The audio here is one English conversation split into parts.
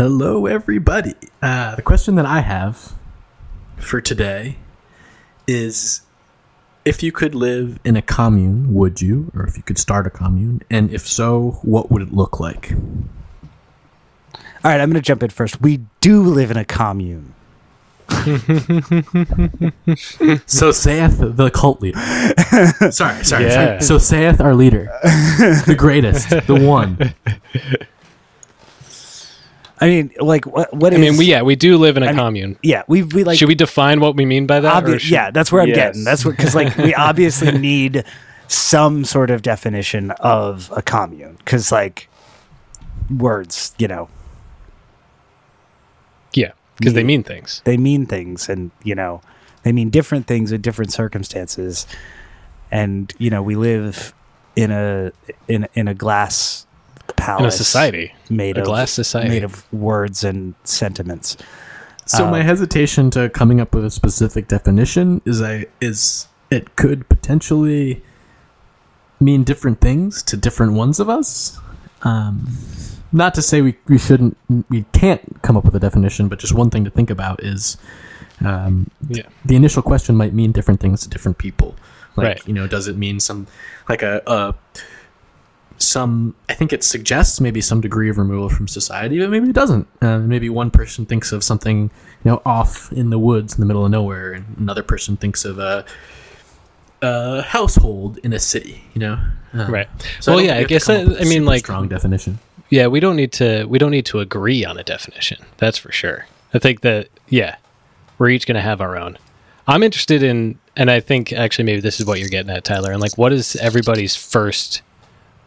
Hello, everybody. Uh, the question that I have for today is if you could live in a commune, would you? Or if you could start a commune? And if so, what would it look like? All right, I'm going to jump in first. We do live in a commune. So saith the cult leader. sorry, sorry, Yeah. sorry. So saith our leader, the greatest, the one. I mean, like, what? What I is? mean, we yeah, we do live in a I mean, commune. yeah, we we like. should we define what we mean by that? obvi- should- yeah, that's where I'm Yes. getting. That's what because like we obviously need some sort of definition of a commune because like words, you know, yeah, because they mean things. they mean things and you know they mean different things in different circumstances and you know we live in a in in a glass palace In a society, made a of glass society. made of words and sentiments So my hesitation to coming up with a specific definition is I is it could potentially mean different things to different ones of us. Um, not to say we, we shouldn't we can't come up with a definition, but just one thing to think about is um, Yeah. the initial question might mean different things to different people. Like Right. you know, does it mean some like a, a some I think it suggests maybe some degree of removal from society, but maybe it doesn't. Uh, maybe one person thinks of something you know off in the woods in the middle of nowhere, and another person thinks of a, a household in a city. You know, Um, Right. so well, don't yeah, I we have to guess come I, up with a I mean, like, strong definition. yeah, we don't need to we don't need to agree on a definition. That's for sure. I think that yeah, we're each going to have our own. I'm interested in, and I think actually maybe this is what you're getting at, Tyler. And like, what is everybody's first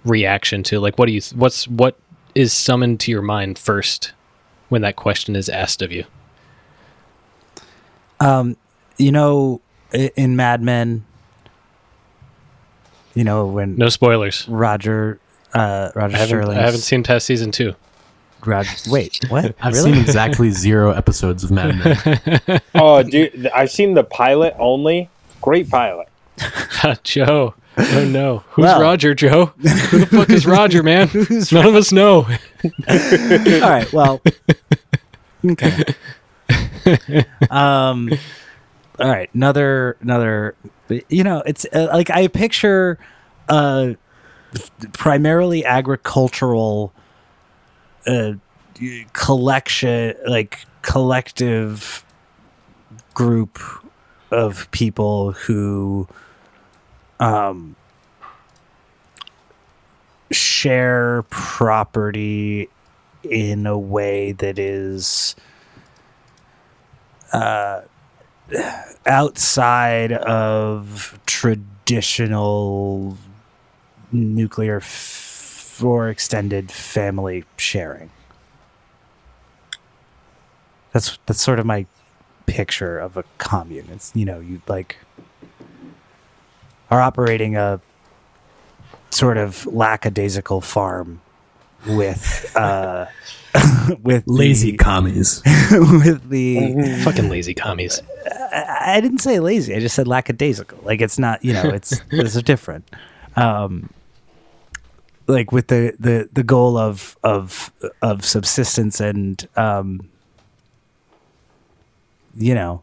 reaction to? Like, what do you? What's what is summoned to your mind first when that question is asked of you? um you know in mad men you know when No spoilers. roger uh roger I haven't, sterling I haven't seen past season two. roger wait what I've really seen exactly zero episodes of Mad Men. Oh, dude, I've seen the pilot only. Great pilot. Joe. Oh no. Who's Well- Roger, Joe? Who the fuck is Roger, man? None of us know. all right well okay um all right another another you know it's uh, like i picture uh primarily agricultural uh collection like collective group of people who um share property in a way that is uh, outside of traditional nuclear f- or extended family sharing. That's that's sort of my picture of a commune. It's you know you like are operating a sort of lackadaisical farm with uh with Lazy the, commies. with the Fucking lazy commies. I, I didn't say lazy. I just said lackadaisical. Like it's not, you know, it's it's different. Um, like with the, the the goal of of of subsistence and um, you know,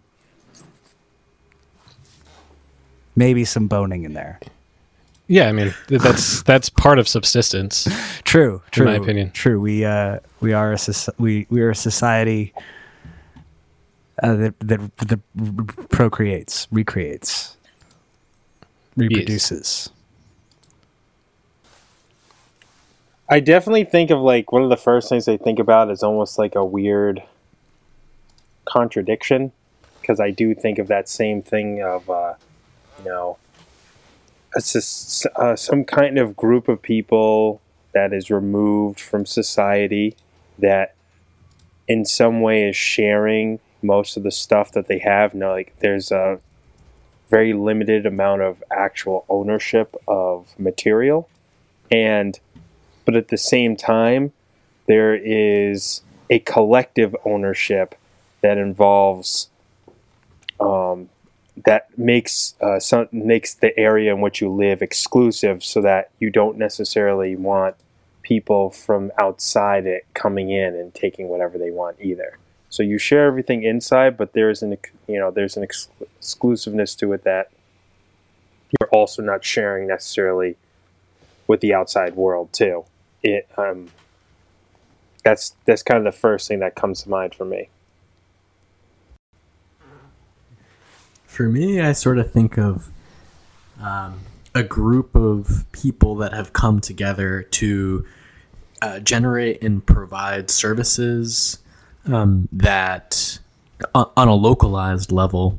maybe some boning in there. Yeah, I mean that's that's part of subsistence. True, true. In my opinion. true. We uh we are a soci- we we are a society uh, that that that procreates, recreates, reproduces. I definitely think of like one of the first things I think about is almost like a weird contradiction because I do think of that same thing of uh, you know it's just, uh, some kind of group of people that is removed from society that in some way is sharing most of the stuff that they have. No, like there's a very limited amount of actual ownership of material and but at the same time, there is a collective ownership that involves um, that makes uh, some, makes the area in which you live exclusive, so that you don't necessarily want people from outside it coming in and taking whatever they want either. So you share everything inside, but there's an you know there's an ex- exclusiveness to it that you're also not sharing necessarily with the outside world too. It um that's that's kind of the first thing that comes to mind for me. For me, I sort of think of um, a group of people that have come together to uh, generate and provide services um, that, on, on a localized level,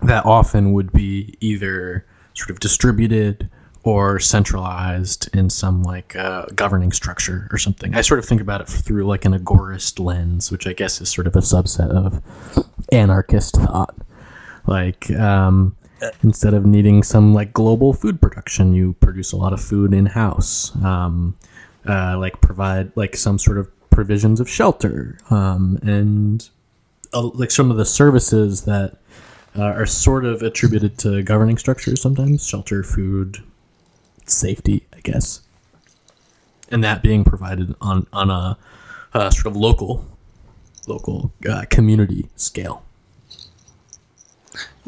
that often would be either sort of distributed or centralized in some like uh, governing structure or something. I sort of think about it through like an agorist lens, which I guess is sort of a subset of anarchist thought. Like, um, instead of needing some like global food production, you produce a lot of food in house. Um, uh, like provide like some sort of provisions of shelter um, and uh, like some of the services that uh, are sort of attributed to governing structures sometimes shelter, food, safety, I guess, and that being provided on on a, a sort of local local uh, community scale.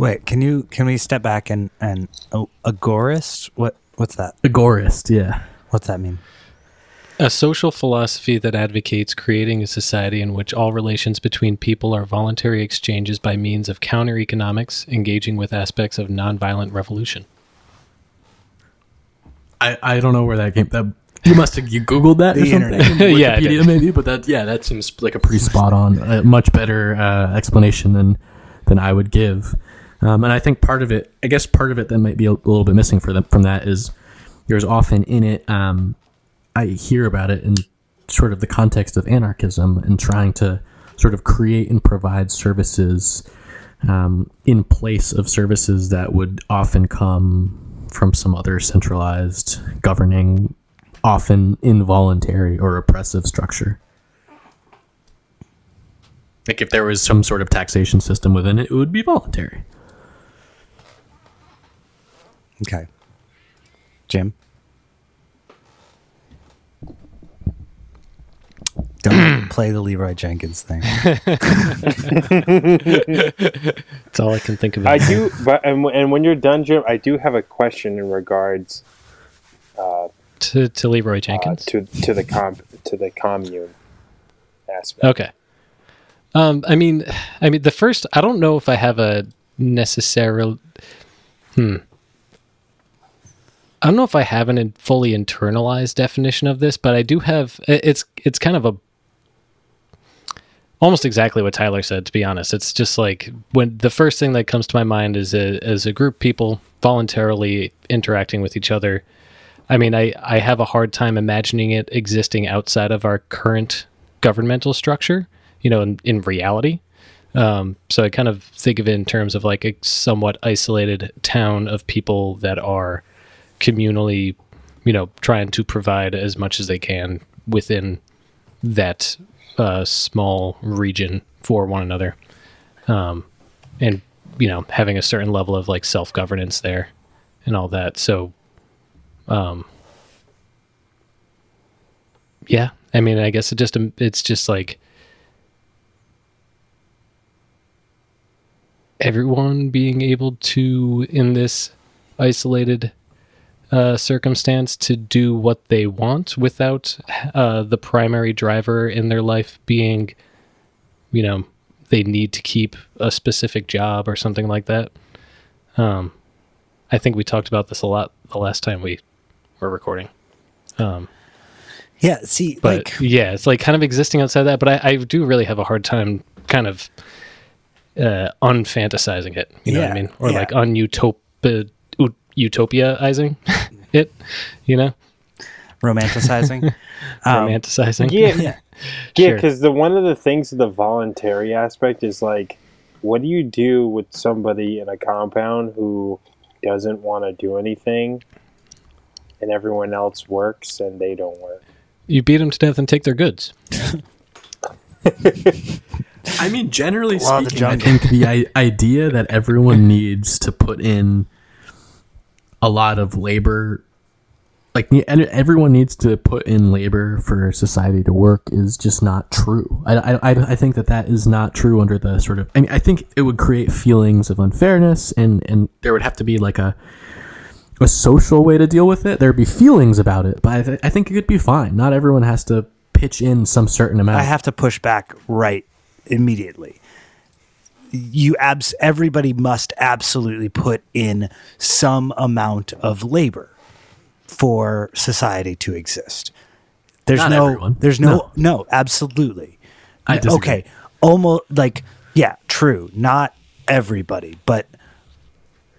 Wait, can you can we step back and and oh, agorist? What what's that? Agorist, yeah. What's that mean? A social philosophy that advocates creating a society in which all relations between people are voluntary exchanges by means of counter economics, engaging with aspects of nonviolent revolution. I, I don't know where that came. That you must have you googled that or The something, internet. Yeah, Wikipedia maybe. But that yeah, that seems like a pretty spot on, a much better uh, explanation than than I would give. Um, and I think part of it, I guess, part of it that might be a little bit missing for them from that is there's often in it. Um, I hear about it in sort of the context of anarchism and trying to sort of create and provide services um, in place of services that would often come from some other centralized governing, often involuntary or oppressive structure. Like if there was some sort of taxation system within it, it would be voluntary. Okay, Jim. Don't play the Leeroy Jenkins thing. That's all I can think of. I do, but and, and when you're done, Jim, I do have a question in regards to, to Leeroy uh, Jenkins. to to the comp to the commune aspect. Okay. Um, I mean, I mean, the first. I don't know if I have a necessarily. Hmm. I don't know if I have an fully internalized definition of this, but I do have. It's it's kind of a almost exactly what Tyler said. To be honest, it's just like when the first thing that comes to my mind is a as a group people voluntarily interacting with each other. I mean, I I have a hard time imagining it existing outside of our current governmental structure. You know, in, in reality. Um, so I kind of think of it in terms of like a somewhat isolated town of people that are communally, you know, trying to provide as much as they can within that uh, small region for one another, um, and you know, having a certain level of like self governance there and all that. So, um, yeah, I mean, I guess it just it's just like everyone being able to in this isolated uh, circumstance to do what they want without uh, the primary driver in their life being, you know, they need to keep a specific job or something like that. Um, I think we talked about this a lot the last time we were recording. Um, Yeah, see, but like yeah, it's like kind of existing outside that. But I, I do really have a hard time kind of uh, unfantasizing it. You know what I mean? Or yeah. like unutop ut- utopiaizing it. You know, romanticizing. Um, romanticizing. Yeah, yeah, Yeah, Sure. because the one of the things of the voluntary aspect is like, what do you do with somebody in a compound who doesn't want to do anything, and everyone else works and they don't work? You beat them to death and take their goods. I mean, generally Law of the speaking, I think the I- idea that everyone needs to put in a lot of labor like everyone needs to put in labor for society to work is just not true. I, I, I- I think that that is not true under the sort of. I mean, I think it would create feelings of unfairness, and and there would have to be like a a social way to deal with it. There'd be feelings about it, but I, th- I think it could be fine. Not everyone has to pitch in some certain amount. I have to push back right immediately. You abs everybody must absolutely put in some amount of labor for society to exist. There's Not no everyone. there's no no, absolutely. I disagree. Okay. Almost like yeah, true. Not everybody, but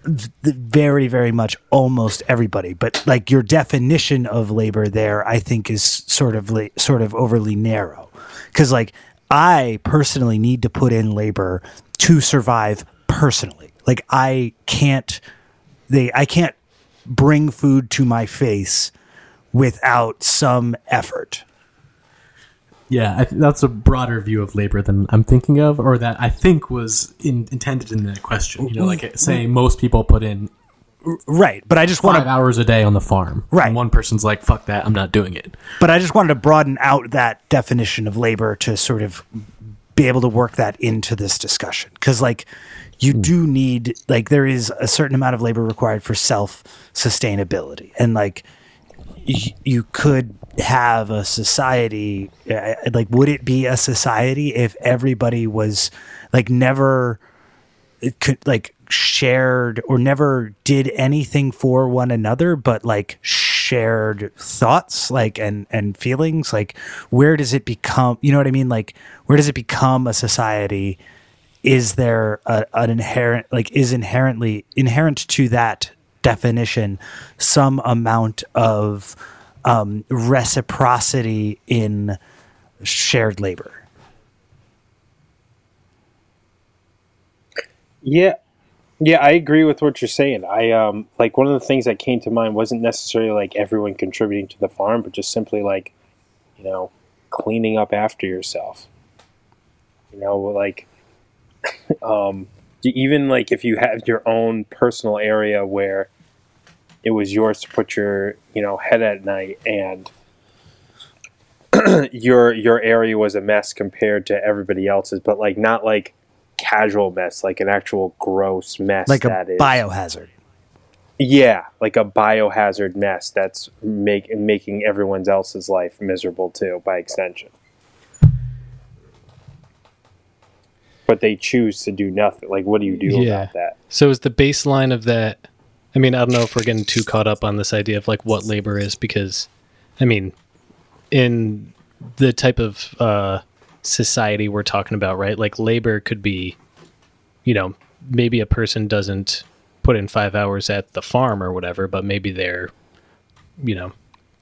th- very very much almost everybody but like your definition of labor there i think is sort of la- sort of overly narrow cuz like i personally need to put in labor to survive personally like i can't they i can't bring food to my face without some effort Yeah, I th- that's a broader view of labor than I'm thinking of, or that I think was in, intended in the question. You know, like say mm-hmm. most people put in right but i just want five hours a day on the farm, Right. And one person's like, "Fuck that, I'm not doing it." but I just wanted to broaden out that definition of labor to sort of be able to work that into this discussion. Because like you hmm. do need like there is a certain amount of labor required for self sustainability and like y- you could have a society uh, like would it be a society if everybody was like never it could like shared or never did anything for one another but like shared thoughts like and and feelings like where does it become you know what i mean like where does it become a society is there a, an inherent like is inherently inherent to that definition some amount of um, reciprocity in shared labor Yeah. Yeah, I agree with what you're saying. I um like one of the things that came to mind wasn't necessarily like everyone contributing to the farm, but just simply like, you know, cleaning up after yourself. You know, like um even like if you have your own personal area where it was yours to put your, you know, head at night and your your area was a mess compared to everybody else's, but like not like casual mess, like an actual gross mess. like a that is- biohazard yeah, like a biohazard mess that's make, making everyone else's life miserable too, by extension. But they choose to do nothing. Like, what do you do Yeah. about that? So is the baseline of that? I mean, I don't know if we're getting too caught up on this idea of like what labor is because, I mean, in the type of uh, society we're talking about, right? Like labor could be, you know, maybe a person doesn't put in five hours at the farm or whatever, but maybe they're, you know,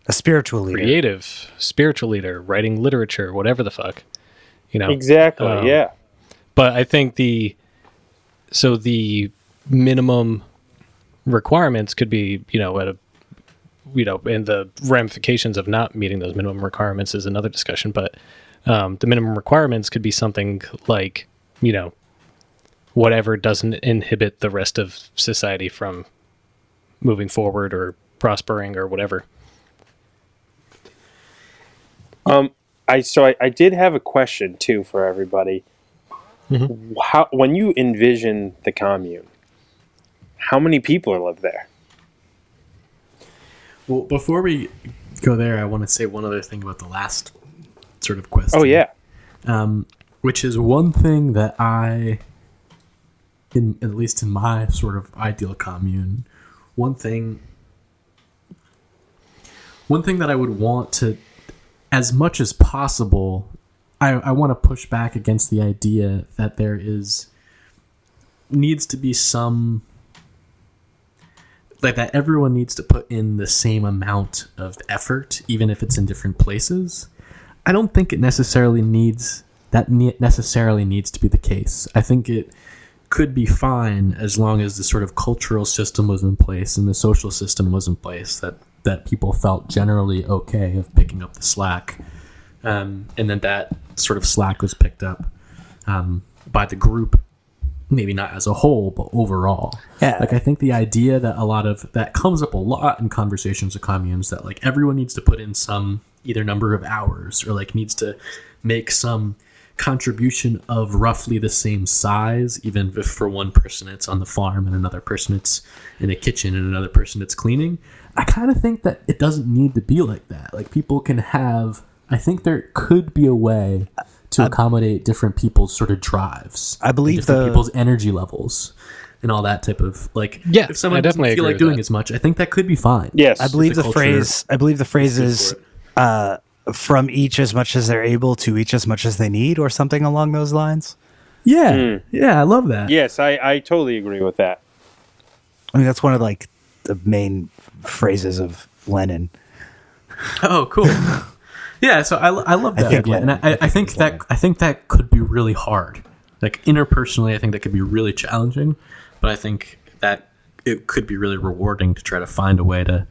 a spiritual leader creative, spiritual leader, writing literature, whatever the fuck, you know. Exactly. Um, yeah. but I think the so the minimum requirements could be you know at a you know and the ramifications of not meeting those minimum requirements is another discussion but um, the minimum requirements could be something like you know whatever doesn't inhibit the rest of society from moving forward or prospering or whatever Um, I so I, I did have a question too for everybody. How when you envision the commune, how many people live there? Well, before we go there, I want to say one other thing about the last sort of question. Oh yeah, um, which is one thing that I, in at least in my sort of ideal commune, one thing, one thing that I would want to, as much as possible, I, I want to push back against the idea that there is needs to be some like that everyone needs to put in the same amount of effort even if it's in different places I don't think it necessarily needs that ne- necessarily needs to be the case. I think it could be fine as long as the sort of cultural system was in place and the social system was in place that that people felt generally okay of picking up the slack, um, and then that sort of slack was picked up um, by the group maybe not as a whole, but overall. Yeah. Like I think the idea that a lot of that comes up a lot in conversations of communes that like everyone needs to put in some either number of hours or like needs to make some contribution of roughly the same size, even if for one person it's on the farm and another person it's in a kitchen and another person it's cleaning. I kind of think that it doesn't need to be like that. Like people can have. I think there could be a way to accommodate different people's sort of drives. I believe different the- people's energy levels and all that type of like. Yeah, if someone I definitely doesn't feel like doing that. as much, I think that could be fine. Yes. I believe the the, phrase. I believe the phrase good is for it. Uh, from each as much as they're able to each as much as they need, or something along those lines. Yeah, yeah, I love that. Yes, I, I totally agree with that. I mean, that's one of like the main phrases of Lenin. Oh, cool. yeah, so I, I love that think idea, Lennon- and I, I, I I think think that I think that could be really hard. Like interpersonally, I think that could be really challenging, but I think that it could be really rewarding to try to find a way to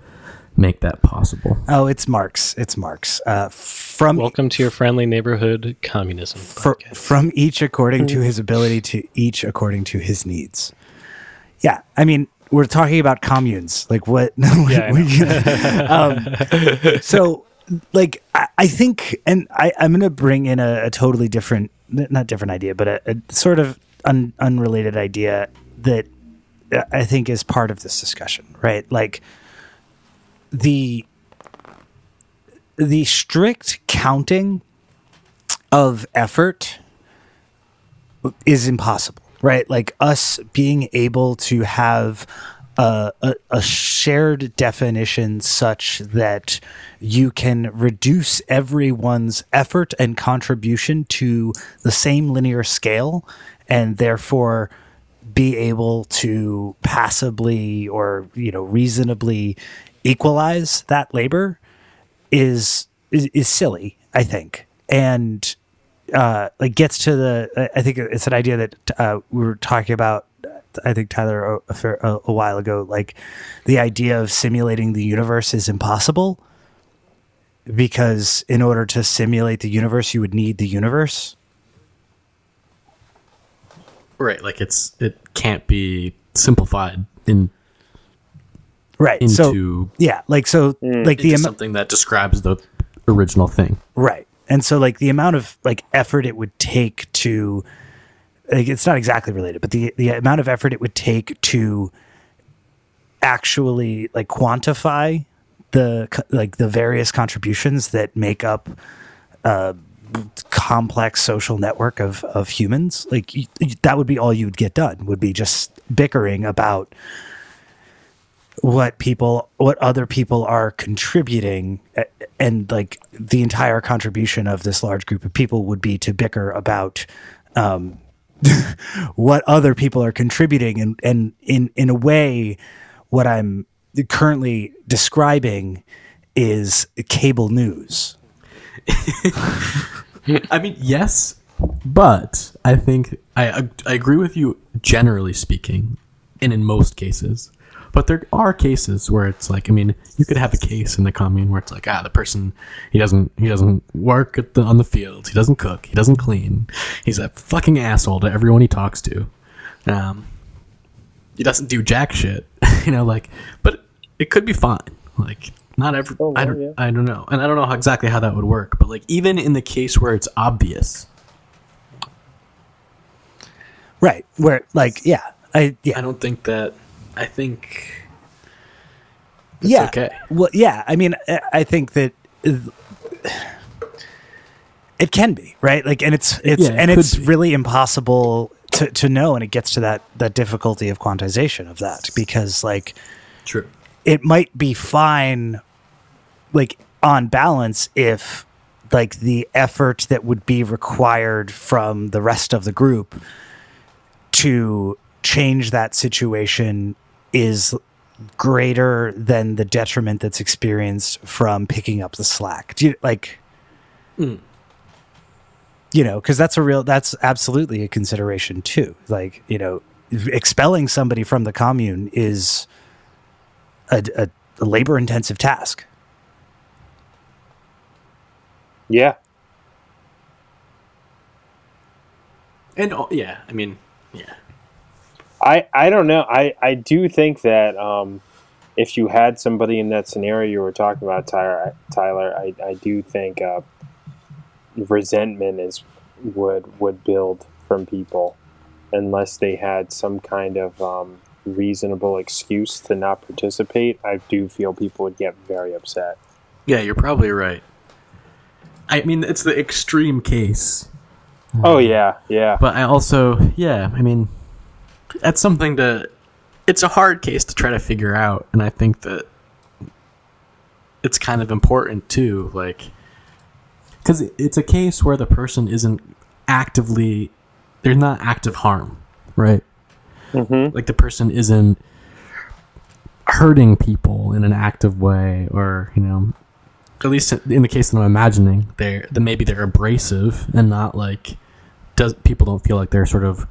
make that possible. Oh, it's Marx. It's Marx. Uh, from Welcome to your friendly neighborhood communism. fr- podcast. from each according to his ability to each according to his needs. Yeah, I mean, we're talking about communes. Like what? Yeah, I um, so, like, I, I think, and I, I'm going to bring in a, a totally different, not different idea, but a, a sort of un, unrelated idea that I think is part of this discussion, right? Like the the strict counting of effort is impossible, right? Like us being able to have a, a, shared definition such that you can reduce everyone's effort and contribution to the same linear scale and therefore be able to passably or you know reasonably equalize that labor is is, is silly i think and uh, like gets to the. I think it's an idea that uh, we were talking about. I think Tyler a, a, a while ago. Like the idea of simulating the universe is impossible because in order to simulate the universe, you would need the universe. Right, like it's it can't be simplified in Right. into so yeah, like so, mm. like the into amount. something that describes the original thing. Right. And so like the amount of like effort it would take to like it's not exactly related, but the the amount of effort it would take to actually like quantify the like the various contributions that make up a complex social network of of humans like that would be all you'd get done would be just bickering about what people what other people are contributing and like the entire contribution of this large group of people would be to bicker about um what other people are contributing and and in in a way what i'm currently describing is cable news I mean, yes, but I think I I agree with you generally speaking, and in most cases. But there are cases where it's like, I mean, you could have a case in the commune where it's like, ah, the person he doesn't he doesn't work at the, on the field, he doesn't cook, he doesn't clean, he's a fucking asshole to everyone he talks to, um, he doesn't do jack shit, you know, like, but it could be fine, like. Not every, Oh, I don't, yeah. I don't know, and I don't know how, exactly how that would work. But like, even in the case where it's obvious, right where like yeah i yeah I don't think that. I think yeah okay. well yeah i mean I- think that it can be right like and it's it's Yeah, it and it's be. really impossible to, to know and it gets to that that difficulty of quantization of that because like true. it might be fine like on balance if like the effort that would be required from the rest of the group to change that situation is greater than the detriment that's experienced from picking up the slack. Do you like hmm. you know, because that's a real that's absolutely a consideration too. Like, you know, expelling somebody from the commune is a, a, a labor intensive task. Yeah. And oh, yeah, I mean, yeah, I I don't know. I I do think that um, if you had somebody in that scenario you were talking about, Tyler, Tyler, I I do think uh, resentment is would would build from people unless they had some kind of um, reasonable excuse to not participate. I do feel people would get very upset. Yeah, you're probably right. I mean, it's the extreme case. Oh yeah, yeah. But I also, yeah, I mean, that's something to. It's a hard case to try to figure out, and I think that it's kind of important too, like because it's a case where the person isn't actively, there's not active harm, right? Mm-hmm. Like the person isn't hurting people in an active way, or you know, at least in the case that I'm imagining, they're maybe they're abrasive and not like does people don't feel like they're sort of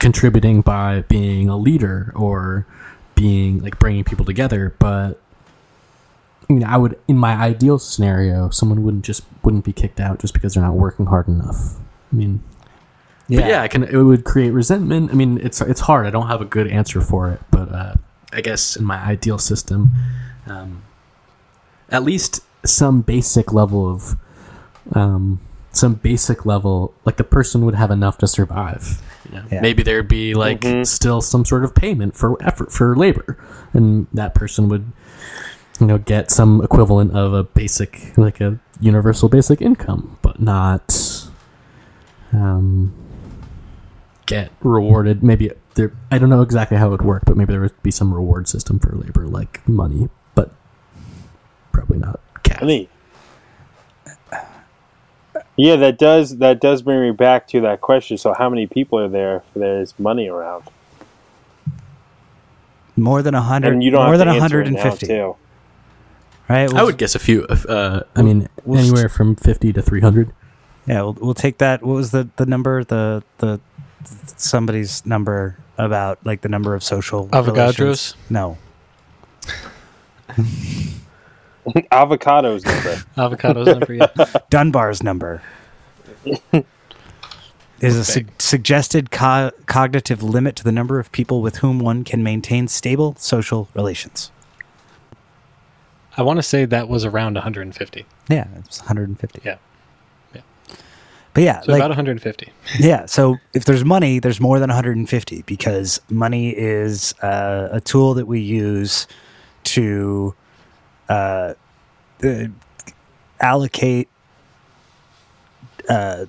contributing by being a leader or being like bringing people together but I mean I would in my ideal scenario someone wouldn't just wouldn't be kicked out just because they're not working hard enough. I mean but yeah, I can it would create resentment. I mean it's it's hard. I don't have a good answer for it but uh, I guess in my ideal system um, at least some basic level of um, some basic level like the person would have enough to survive you? Yeah. maybe there'd be like Mhm. still some sort of payment for effort for labor and that person would you know get some equivalent of a basic like a universal basic income but not um get rewarded maybe there i don't know exactly how it would work but maybe there would be some reward system for labor like money but probably not cash Neat. Yeah, that does that does bring me back to that question. So, how many people are there if there's money around? more than a hundred. And you don't more have than to answer it now, 150, too. right? I We'll- would guess a few. Uh, I mean, we'll anywhere from fifty to three hundred. Yeah, we'll, we'll take that. What was the the number? The the somebody's number about like the number of social Avogadros? relations? No, Avocados number. Avocados number, yeah. Dunbar's number is a su- suggested co- cognitive limit to the number of people with whom one can maintain stable social relations. I want to say that was around 150. Yeah, it's 150. Yeah. Yeah. But yeah, So like, about 150. yeah. So if there's money, there's more than 150 because money is uh, a tool that we use to uh, uh, allocate uh,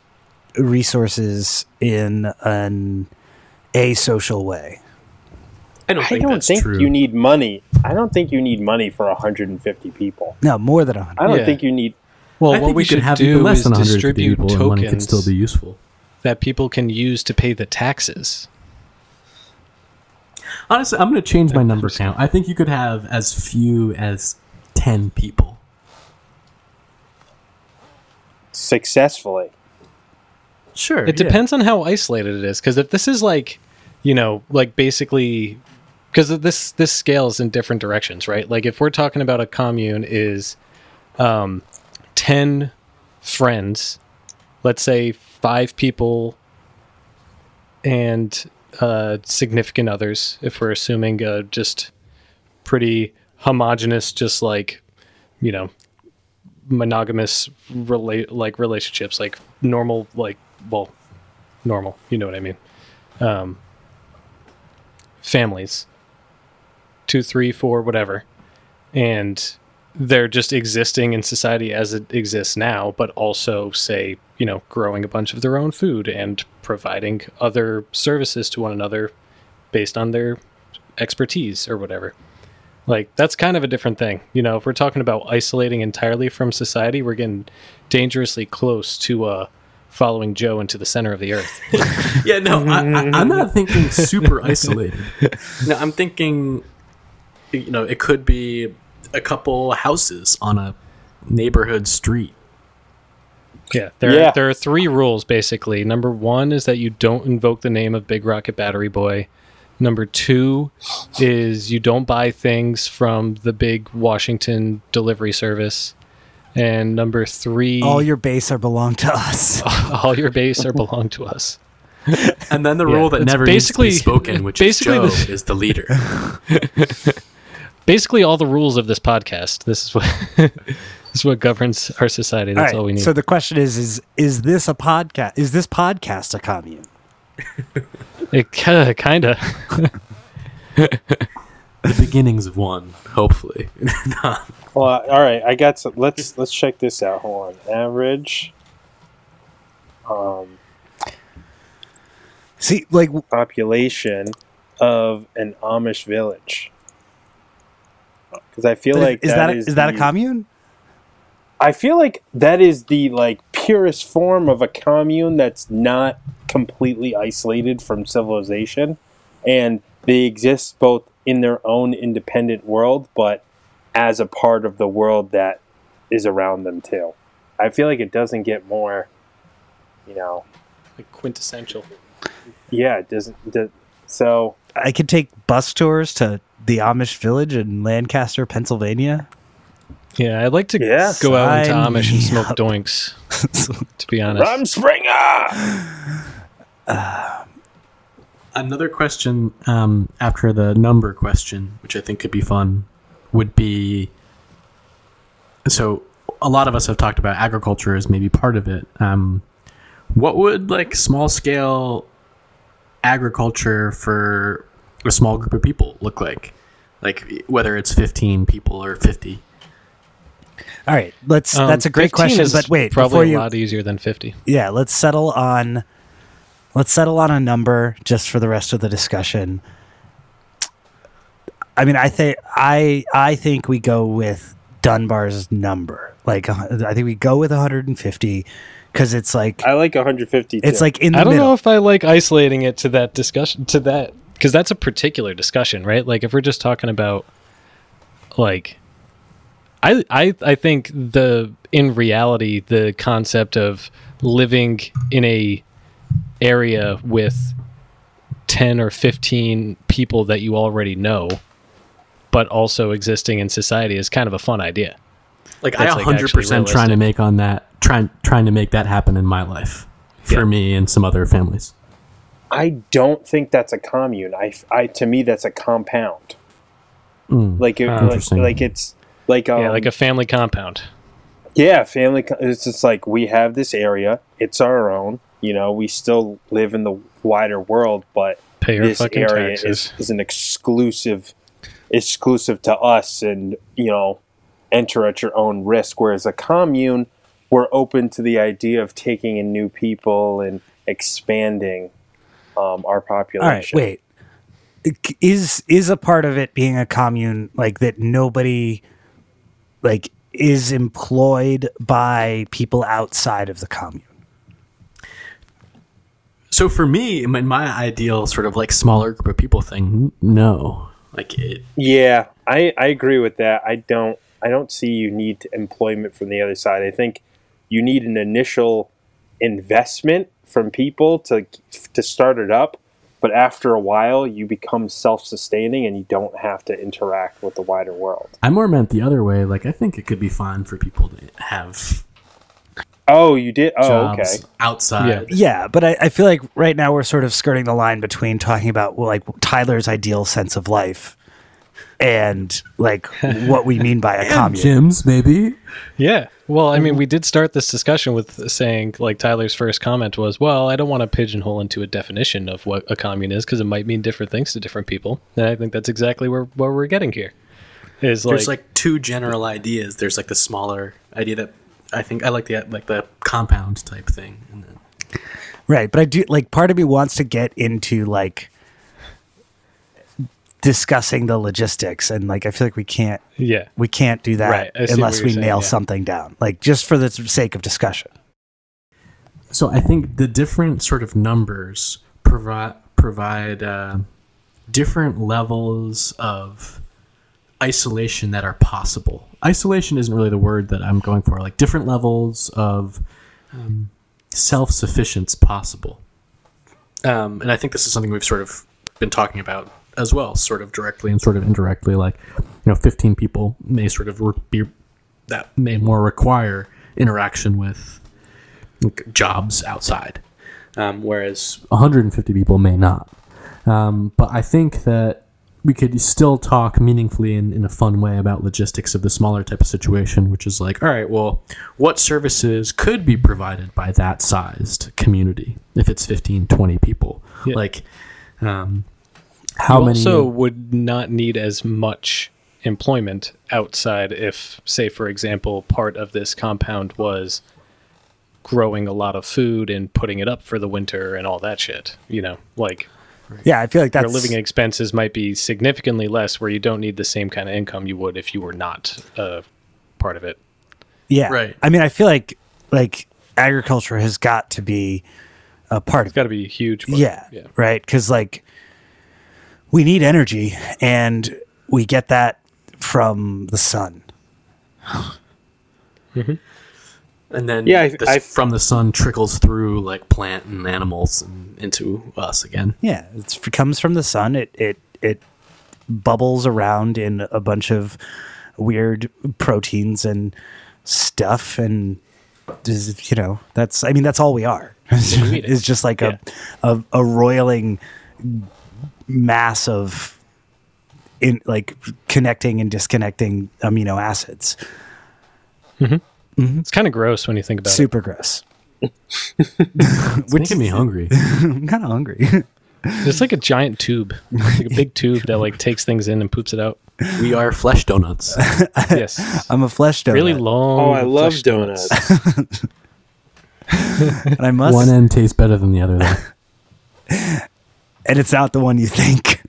resources in an asocial way. I don't I think don't think you need money. I don't think you need money for 150 people. No, more than 100. I don't Yeah. think you need. Well, I what we could should have even do less is than 150 distribute people, and money could tokens still be useful. that people can use to pay the taxes. Honestly, I'm going to change my number count. I think you could have as few as ten people. successfully. Sure, It depends on how isolated it is. Because if this is like, you know, like basically, because this this scales in different directions, right? Like if we're talking about a commune is, um, ten friends, let's say five people, and uh, significant others. If we're assuming uh, just pretty homogenous, just like, you know, monogamous relate like relationships, like normal, like well, normal. You know what I mean? Um, families, two, three, four, whatever, and they're just existing in society as it exists now, but also say you know growing a bunch of their own food and providing other services to one another based on their expertise or whatever. Like that's kind of a different thing. You know, if we're talking about isolating entirely from society, we're getting dangerously close to uh following Joe into the center of the earth. Yeah, no, I, I, I'm not thinking super isolated. No, I'm thinking, you know, it could be a couple houses on a neighborhood street. Yeah, there Yeah. there are three rules basically. Number one is that you don't invoke the name of Big Rocket Battery Boy. Number two is you don't buy things from the big Washington delivery service. And number three, All your base are belong to us. all your base are belong to us. And then the Yeah, rule that never basically- needs to be spoken, which basically is Joe, the- is the leader. Basically, all the rules of this podcast. This is what this is what governs our society. That's all, we need. So the question is: is is this a podcast? Is this podcast a commune? It kind of. the beginnings of one, hopefully. Well, all right. I got some. Let's let's check this out. Hold on. Average. Um, See, like, population of an Amish village. Because I feel like is that a, is is that a commune? I feel like that is the like purest form of a commune that's not completely isolated from civilization, and they exist both in their own independent world, but as a part of the world that is around them too. I feel like it doesn't get more, you know. like quintessential. Yeah, it doesn't. it does- so I could take bus tours to the Amish village in Lancaster, Pennsylvania. Yeah, I'd like to Yeah. go out into Sign Amish and smoke up. doinks. To be honest, Rumspringa. Another question um, after the number question, which I think could be fun, would be so a lot of us have talked about agriculture as maybe part of it. Um, what would like small scale agriculture for a small group of people look like? Like whether it's 15 people or 50. All right, let's. Um, that's a great question. is But wait, probably before a you, lot easier than fifty. yeah, let's settle on. Let's settle on a number just for the rest of the discussion. I mean, I think I I think we go with Dunbar's number. Like, I think we go with 150 because it's like I like 150. it's like in the I don't middle. know if I like isolating it to that discussion to that because that's a particular discussion, right? Like if we're just talking about like I I I think the in reality the concept of living in a area with 10 or 15 people that you already know but also existing in society is kind of a fun idea. Like That's, I like, 100% actually trying to make on that trying trying to make that happen in my life for Yeah. me and some other families. I don't think that's a commune. I, I to me that's a compound. Mm. Like it, like, like it's like um, yeah, like a family compound. yeah family. It's just like we have this area. It's our own. You know, we still live in the wider world, but Pay this area taxes. is, is an exclusive exclusive to us and you know enter at your own risk whereas a commune we're open to the idea of taking in new people and expanding um, our population All right, wait. Is is a part of it being a commune like that? Nobody like is employed by people outside of the commune. So for me, in my ideal sort of like smaller group of people thing, no. Like it yeah I, I agree with that i don't i don't see you need employment from the other side i think you need an initial investment from people to to start it up but after a while you become self-sustaining and you don't have to interact with the wider world I more meant the other way. Like I think it could be fine for people to have oh you did oh okay outside. Yeah. Yeah, but I, I feel like right now we're sort of skirting the line between talking about well, like Tyler's ideal sense of life and like what we mean by a commune. Gyms, maybe. Yeah. Well, I hmm. mean, we did start this discussion with saying, like, Tyler's first comment was, well, I don't want to pigeonhole into a definition of what a commune is because it might mean different things to different people. And I think that's exactly where, where we're getting here. Is like, There's like two general ideas. There's like the smaller idea that I think I like the like the compound type thing, and then Right, but I do like part of me wants to get into like discussing the logistics and like I feel like we can't yeah. we can't do that Right, unless we saying, nail yeah. something down. Like just for the sake of discussion. So I think the different sort of numbers provide provide uh, different levels of isolation that are possible. Isolation isn't really the word that I'm going for. Like different levels of um, self sufficiency possible. Um, and I think this is something we've sort of been talking about as well, sort of directly and sort of indirectly. Like, you know, 15 people may sort of be that may more require interaction with like, jobs outside. um, whereas 150 people may not. Um, but I think that we could still talk meaningfully in, in a fun way about logistics of the smaller type of situation, which is like, all right, well, what services could be provided by that sized community if it's 15, 20 people? Yeah. Like, um, how you many? also would not need as much employment outside if, say, for example, part of this compound was growing a lot of food and putting it up for the winter and all that shit. You know, like Yeah, I feel like your living expenses might be significantly less where you don't need the same kind of income you would if you were not a part of it. yeah. Right. I mean, I feel like like agriculture has got to be a part of It's got to be huge. but- yeah, Yeah. right because like we need energy and we get that from the sun. Mm-hmm. And then Yeah, I- this I- from the sun trickles through like plant and animals and into us again. yeah it comes from the sun. It it it bubbles around in a bunch of weird proteins and stuff and is, you know that's i mean that's all we are. You eat it. it's just like a, a a roiling mass of in like connecting and disconnecting amino acids mm-hmm. Mm-hmm. It's kind of gross when you think about it. super gross It's making me hungry. i'm kind of hungry. It's like a giant tube, like a big tube that like takes things in and poops it out. we are flesh donuts. Yes, i'm a flesh donut really long. Oh, I love flesh donuts. and i must One end tastes better than the other. Though. And it's not the one you think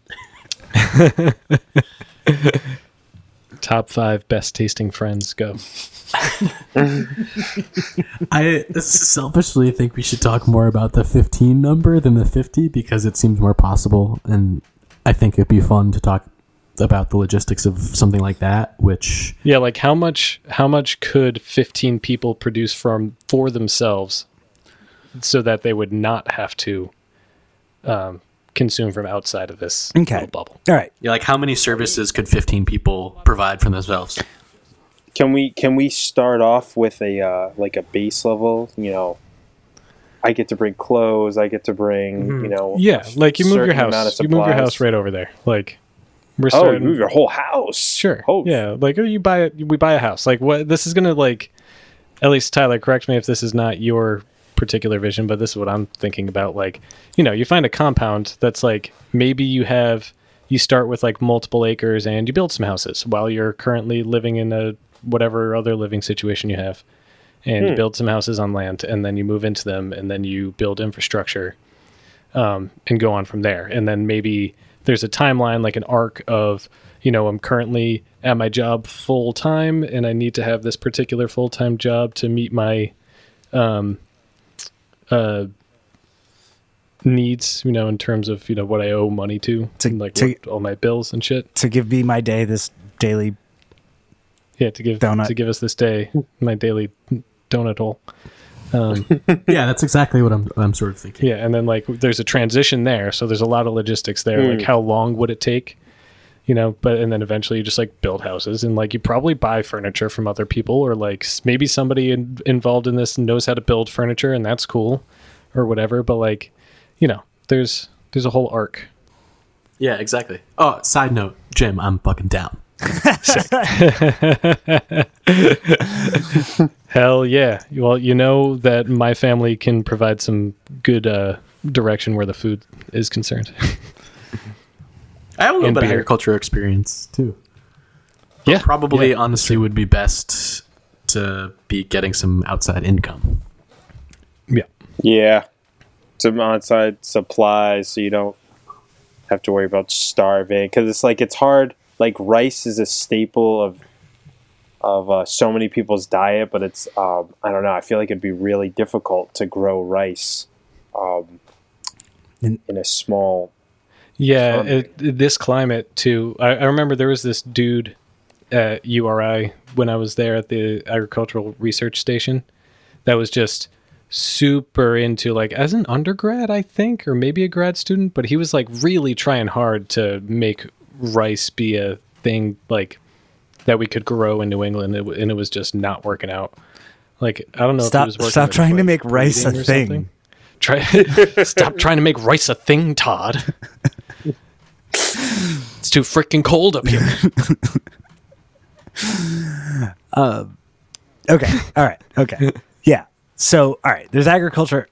Top five best tasting friends go. I selfishly think we should talk more about the 15 number than the 50 because it seems more possible, and I think it'd be fun to talk about the logistics of something like that. Which Yeah, like how much how much could 15 people produce from for themselves so that they would not have to um, consume from outside of this Okay. little bubble. all right yeah, like how many services could 15 people provide for themselves? Can we can we start off with a uh, like a base level? You know, I get to bring clothes. I get to bring you know. Yeah, like you move your house. You move your house right over there. Like we're Oh, you starting move your whole house. Sure. Oh, Yeah, like you buy it. We buy a house. Like what? This is gonna like. At least Tyler, correct me if this is not your particular vision, but this is what I'm thinking about. Like, you know, you find a compound that's like maybe you have you start with like multiple acres and you build some houses while you're currently living in a whatever other living situation you have, and you build some houses on land, and then you move into them, and then you build infrastructure um, and go on from there. And then maybe there's a timeline, like an arc of, you know, I'm currently at my job full time and I need to have this particular full time job to meet my um, uh, needs, you know, in terms of, you know, what I owe money to, To- and, like to- what, all my bills and shit. to give me my day this daily Yeah, to give Donut. to give us this day my daily donut hole. Um, yeah, that's exactly what I'm. I'm sort of thinking. Yeah, and then like there's a transition there, so there's a lot of logistics there. Like how long would it take? You know, but and then eventually you just like build houses and like you probably buy furniture from other people or like maybe somebody in, involved in this knows how to build furniture and that's cool or whatever, but like, you know, there's there's a whole arc. Yeah, exactly. Oh, side note, Jim, I'm fucking down. Hell yeah. Well, you know that my family can provide some good uh direction where the food is concerned. I have a little And bit of beer. agriculture experience too. yeah. Probably, yeah. honestly, would be best to be getting some outside income. Yeah. Yeah, some on-site supplies so you don't have to worry about starving because it's like it's hard. Like rice is a staple of of uh, so many people's diet, but it's um, I don't know. I feel like it'd be really difficult to grow rice um, In- in a small. Yeah, it, this climate too. I, I remember there was this dude at URI when I was there at the agricultural research station that was just super into like as an undergrad, I think, or maybe a grad student, but he was like really trying hard to make rice be a thing like that we could grow in New England, it, w- and it was just not working out. Like I don't know. Stop- if he was working stop with, trying to make rice a thing. something. Try stop trying to make rice a thing, Todd. it's too freaking cold up here. Okay. All right. Okay. Yeah. So, all right. There's agriculture.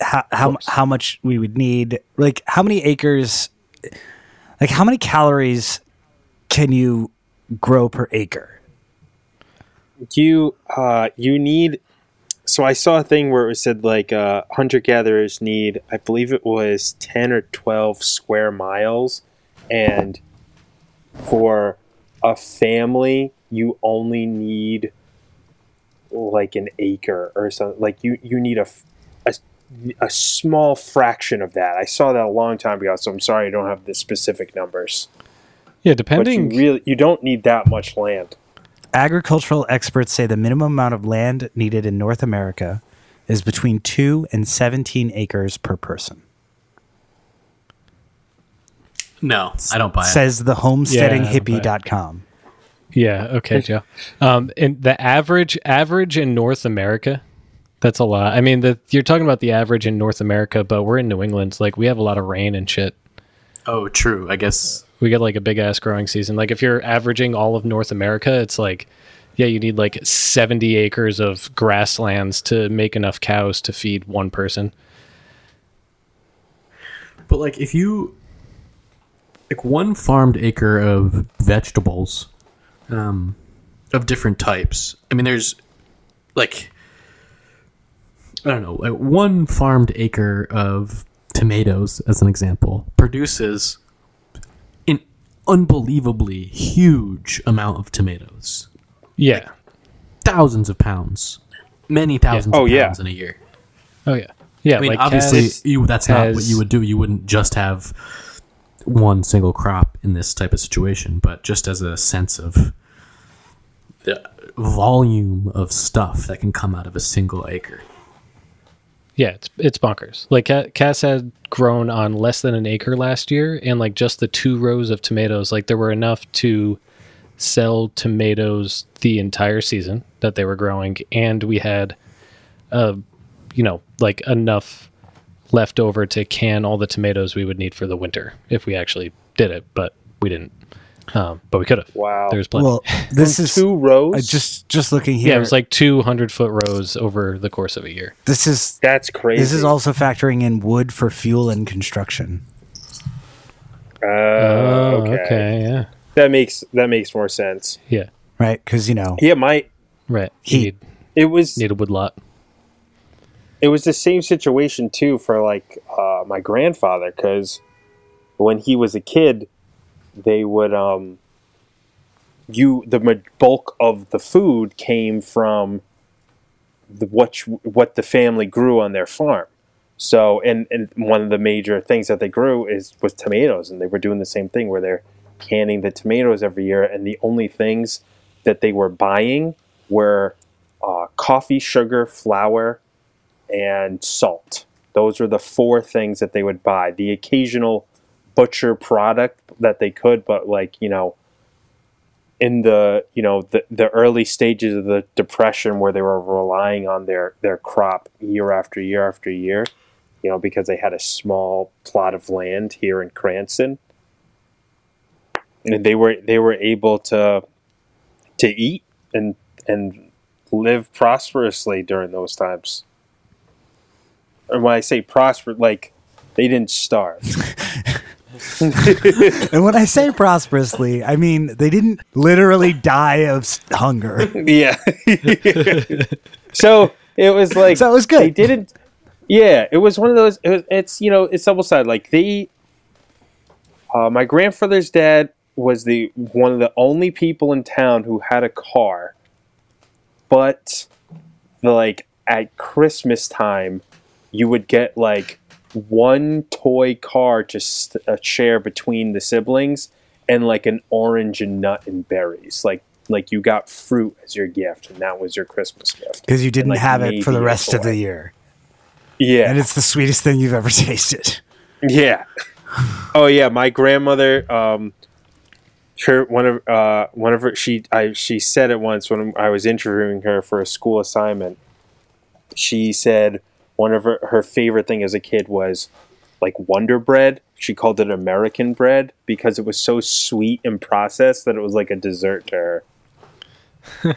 How how how much we would need? Like, how many acres? Like, how many calories can you grow per acre? you uh you need so i saw a thing where it said like uh hunter gatherers need i believe it was 10 or 12 square miles. And for a family you only need like an acre or something like you you need a a small fraction of that. I saw that a long time ago so i'm sorry i don't have the specific numbers. Yeah, but depending. you really you don't need that much land Agricultural experts say the minimum amount of land needed in North America is between 2 and 17 acres per person. No, I don't buy it. Says the Yeah, I don't homesteadinghippie.com. yeah. Okay, Joe. Um, and the average average in North America. That's a lot. I mean, the, you're talking about the average in North America, but we're in New England. Like we have a lot of rain and shit. Oh, true. I guess we get like a big ass growing season. Like if you're averaging all of North America, it's like yeah, you need like 70 acres of grasslands to make enough cows to feed one person. But like if you like one farmed acre of vegetables um of different types. I mean there's like I don't know, like one farmed acre of tomatoes as an example produces unbelievably huge amount of tomatoes. Yeah. Thousands of pounds. Many thousands Oh, of yeah. pounds in a year. Oh yeah. Yeah, I mean, like obviously, Kaz you, that's not what you would do. You wouldn't just have one single crop in this type of situation, but just as a sense of the volume of stuff that can come out of a single acre. Yeah, it's it's bonkers. Like Ca- Cass had grown on less than an acre last year, and like just the two rows of tomatoes, like there were enough to sell tomatoes the entire season that they were growing, and we had, uh, you know, like enough left over to can all the tomatoes we would need for the winter if we actually did it, but we didn't. Um, but we could have. Wow. There's plenty. Well, this is two rows. I just just looking here. yeah, it was like two hundred foot rows over the course of a year. this is That's crazy. this is also factoring in wood for fuel and construction. Uh, Oh, okay. okay, yeah, That makes that makes more sense. yeah, Right? Because you know, Yeah, my right. You Heat. need, it was need a wood lot. it was the same situation too for like uh, my grandfather because when he was a kid, they would um you the bulk of the food came from the what you- what the family grew on their farm. So and and one of the major things that they grew is was tomatoes, and they were doing the same thing where they're canning the tomatoes every year, and the only things that they were buying were uh, coffee, sugar, flour, and salt. Those were the four things that they would buy. The occasional butcher product that they could, but like you know, in the you know the the early stages of the depression where they were relying on their their crop year after year after year, you know, because they had a small plot of land here in Cranston, and they were they were able to to eat and and live prosperously during those times. And when I say prosper, like they didn't starve. and when I say prosperously, I mean they didn't literally die of hunger. yeah. so it was like So it was They good. didn't. Yeah, it was one of those. It was, it's you know it's double sided. Like they, uh, my grandfather's dad was the one of the only people in town who had a car, but the, like at Christmas time, you would get like one toy car just a share between the siblings and like an orange and nut and berries like like you got fruit as your gift and that was your christmas gift Because you didn't like, have it for the rest of the year. yeah And it's the sweetest thing you've ever tasted. Yeah. Oh yeah, my grandmother. Um, her one of uh, one of her she I she said it once when I was interviewing her for a school assignment. She said one of her, her favorite thing as a kid was like Wonder Bread. She called it American bread because it was so sweet and processed that it was like a dessert to her.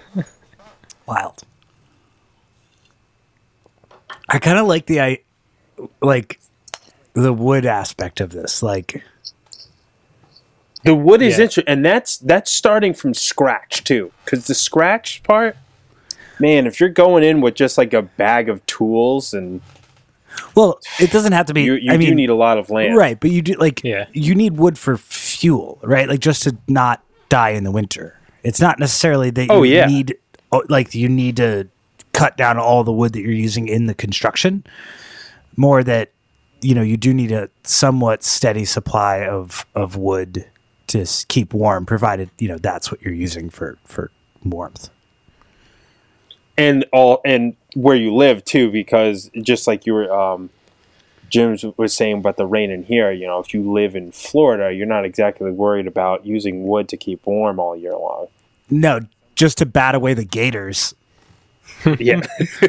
Wild. I kind of like the I like the wood aspect of this. Like The wood is Yeah. interesting, and that's that's starting from scratch too. Because the scratch part, man, if you're going in with just like a bag of tools, and well, it doesn't have to be you, you I do mean need a lot of land, right, but you do like Yeah. you need wood for fuel, right? Like just to not die in the winter. It's not necessarily that oh, you Oh, yeah. need oh, like you need to cut down all the wood that you're using in the construction. More that you know you do need a somewhat steady supply of of wood to keep warm, provided you know that's what you're using for for warmth. And all and where you live too, because just like you were, um, Jim was saying about the rain in here. You know, if you live in Florida, you're not exactly worried about using wood to keep warm all year long. No, just to bat away the gators. yeah,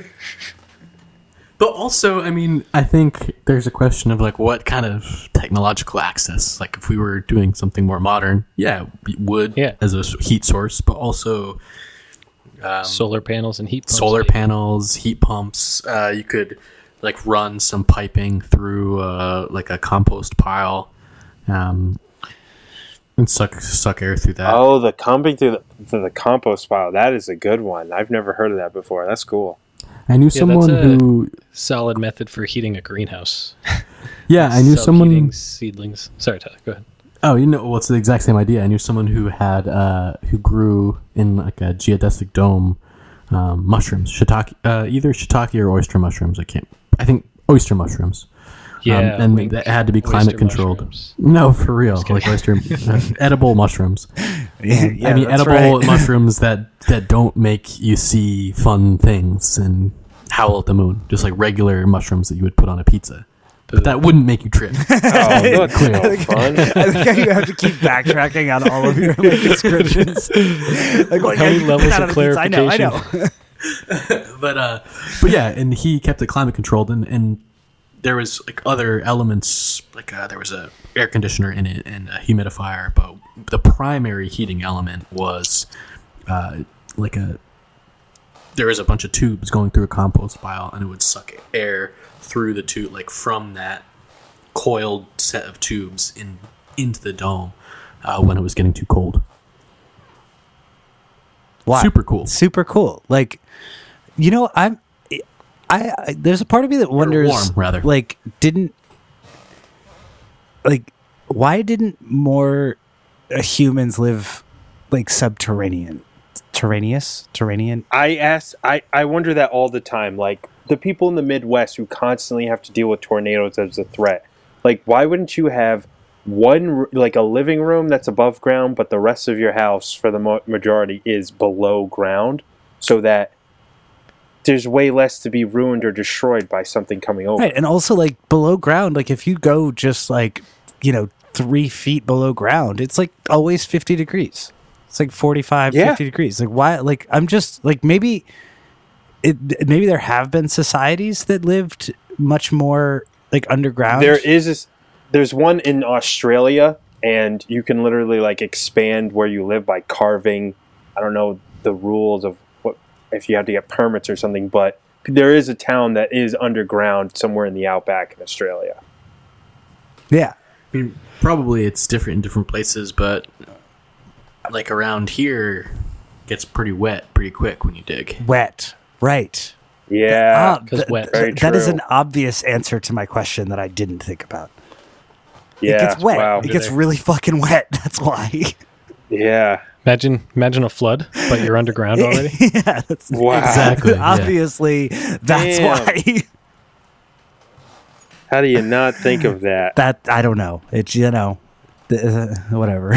But also, I mean, I think there's a question of like what kind of technological access. Like, if we were doing something more modern, yeah, wood Yeah. as a heat source, but also solar panels and heat pumps. solar maybe. panels, heat pumps. Uh, you could like run some piping through uh, like a compost pile, um, and suck suck air through that. Oh, the comping through the, through the compost pile. That is a good one. I've never heard of that before. That's cool. I knew that's someone a- who, Solid method for heating a greenhouse. yeah, I knew someone. Self-heating seedlings. Sorry, Tyler. Go ahead. Oh, you know, well, it's the exact same idea. I knew someone who had uh, who grew in like a geodesic dome um, mushrooms, shiitake, uh, either shiitake or oyster mushrooms. I can't. I think oyster mushrooms. Yeah, um, and wink. that had to be climate controlled. mushrooms. No, for real, like oyster uh, edible mushrooms. Yeah, I mean, edible mushrooms that that don't make you see fun things and howl at the moon, just like regular mushrooms that you would put on a pizza. But that wouldn't make you trip. Oh, that's no fun. I think how you have to keep backtracking on all of your like, descriptions. like, what, How many you levels of on a pizza? I know, I know. but uh but yeah and he kept it climate controlled and and there was like other elements like uh, there was a air conditioner in it and a humidifier but the primary heating element was uh like a there was a bunch of tubes going through a compost pile and it would suck air through the tube like from that coiled set of tubes in into the dome uh, when it was getting too cold Why? super cool Super cool. Like, you know, I'm. I, I there's a part of me that wonders, warm, rather. like, didn't like why didn't more uh, humans live like subterranean, terraneous, terranean? I ask. I I wonder that all the time. Like the people in the Midwest who constantly have to deal with tornadoes as a threat. Like, why wouldn't you have one like a living room that's above ground, but the rest of your house, for the majority, is below ground, so that there's way less to be ruined or destroyed by something coming over. Right, and also like below ground, like if you go just like you know three feet below ground, it's like always fifty degrees. It's like 45, Yeah. 50 degrees. Like why? Like I'm just like maybe it. Maybe there have been societies that lived much more like underground. There is this, there's one in Australia, and you can literally like expand where you live by carving. I don't know the rules of what if you have to get permits or something, but there is a town that is underground somewhere in the outback in Australia. yeah. I mean, probably it's different in different places, but like around here, it gets pretty wet pretty quick when you dig. Wet. Right. Yeah, Ah, 'cause th- wet. Very that is an obvious answer to my question that I didn't think about. yeah, it gets wet. Wow. It gets really fucking wet. That's why. Yeah, Imagine, imagine a flood, but you're underground already. yeah. That's, Wow. Exactly, yeah. Obviously, that's Damn. why. how do you not think of that? that I don't know. It's you know, th- uh, whatever.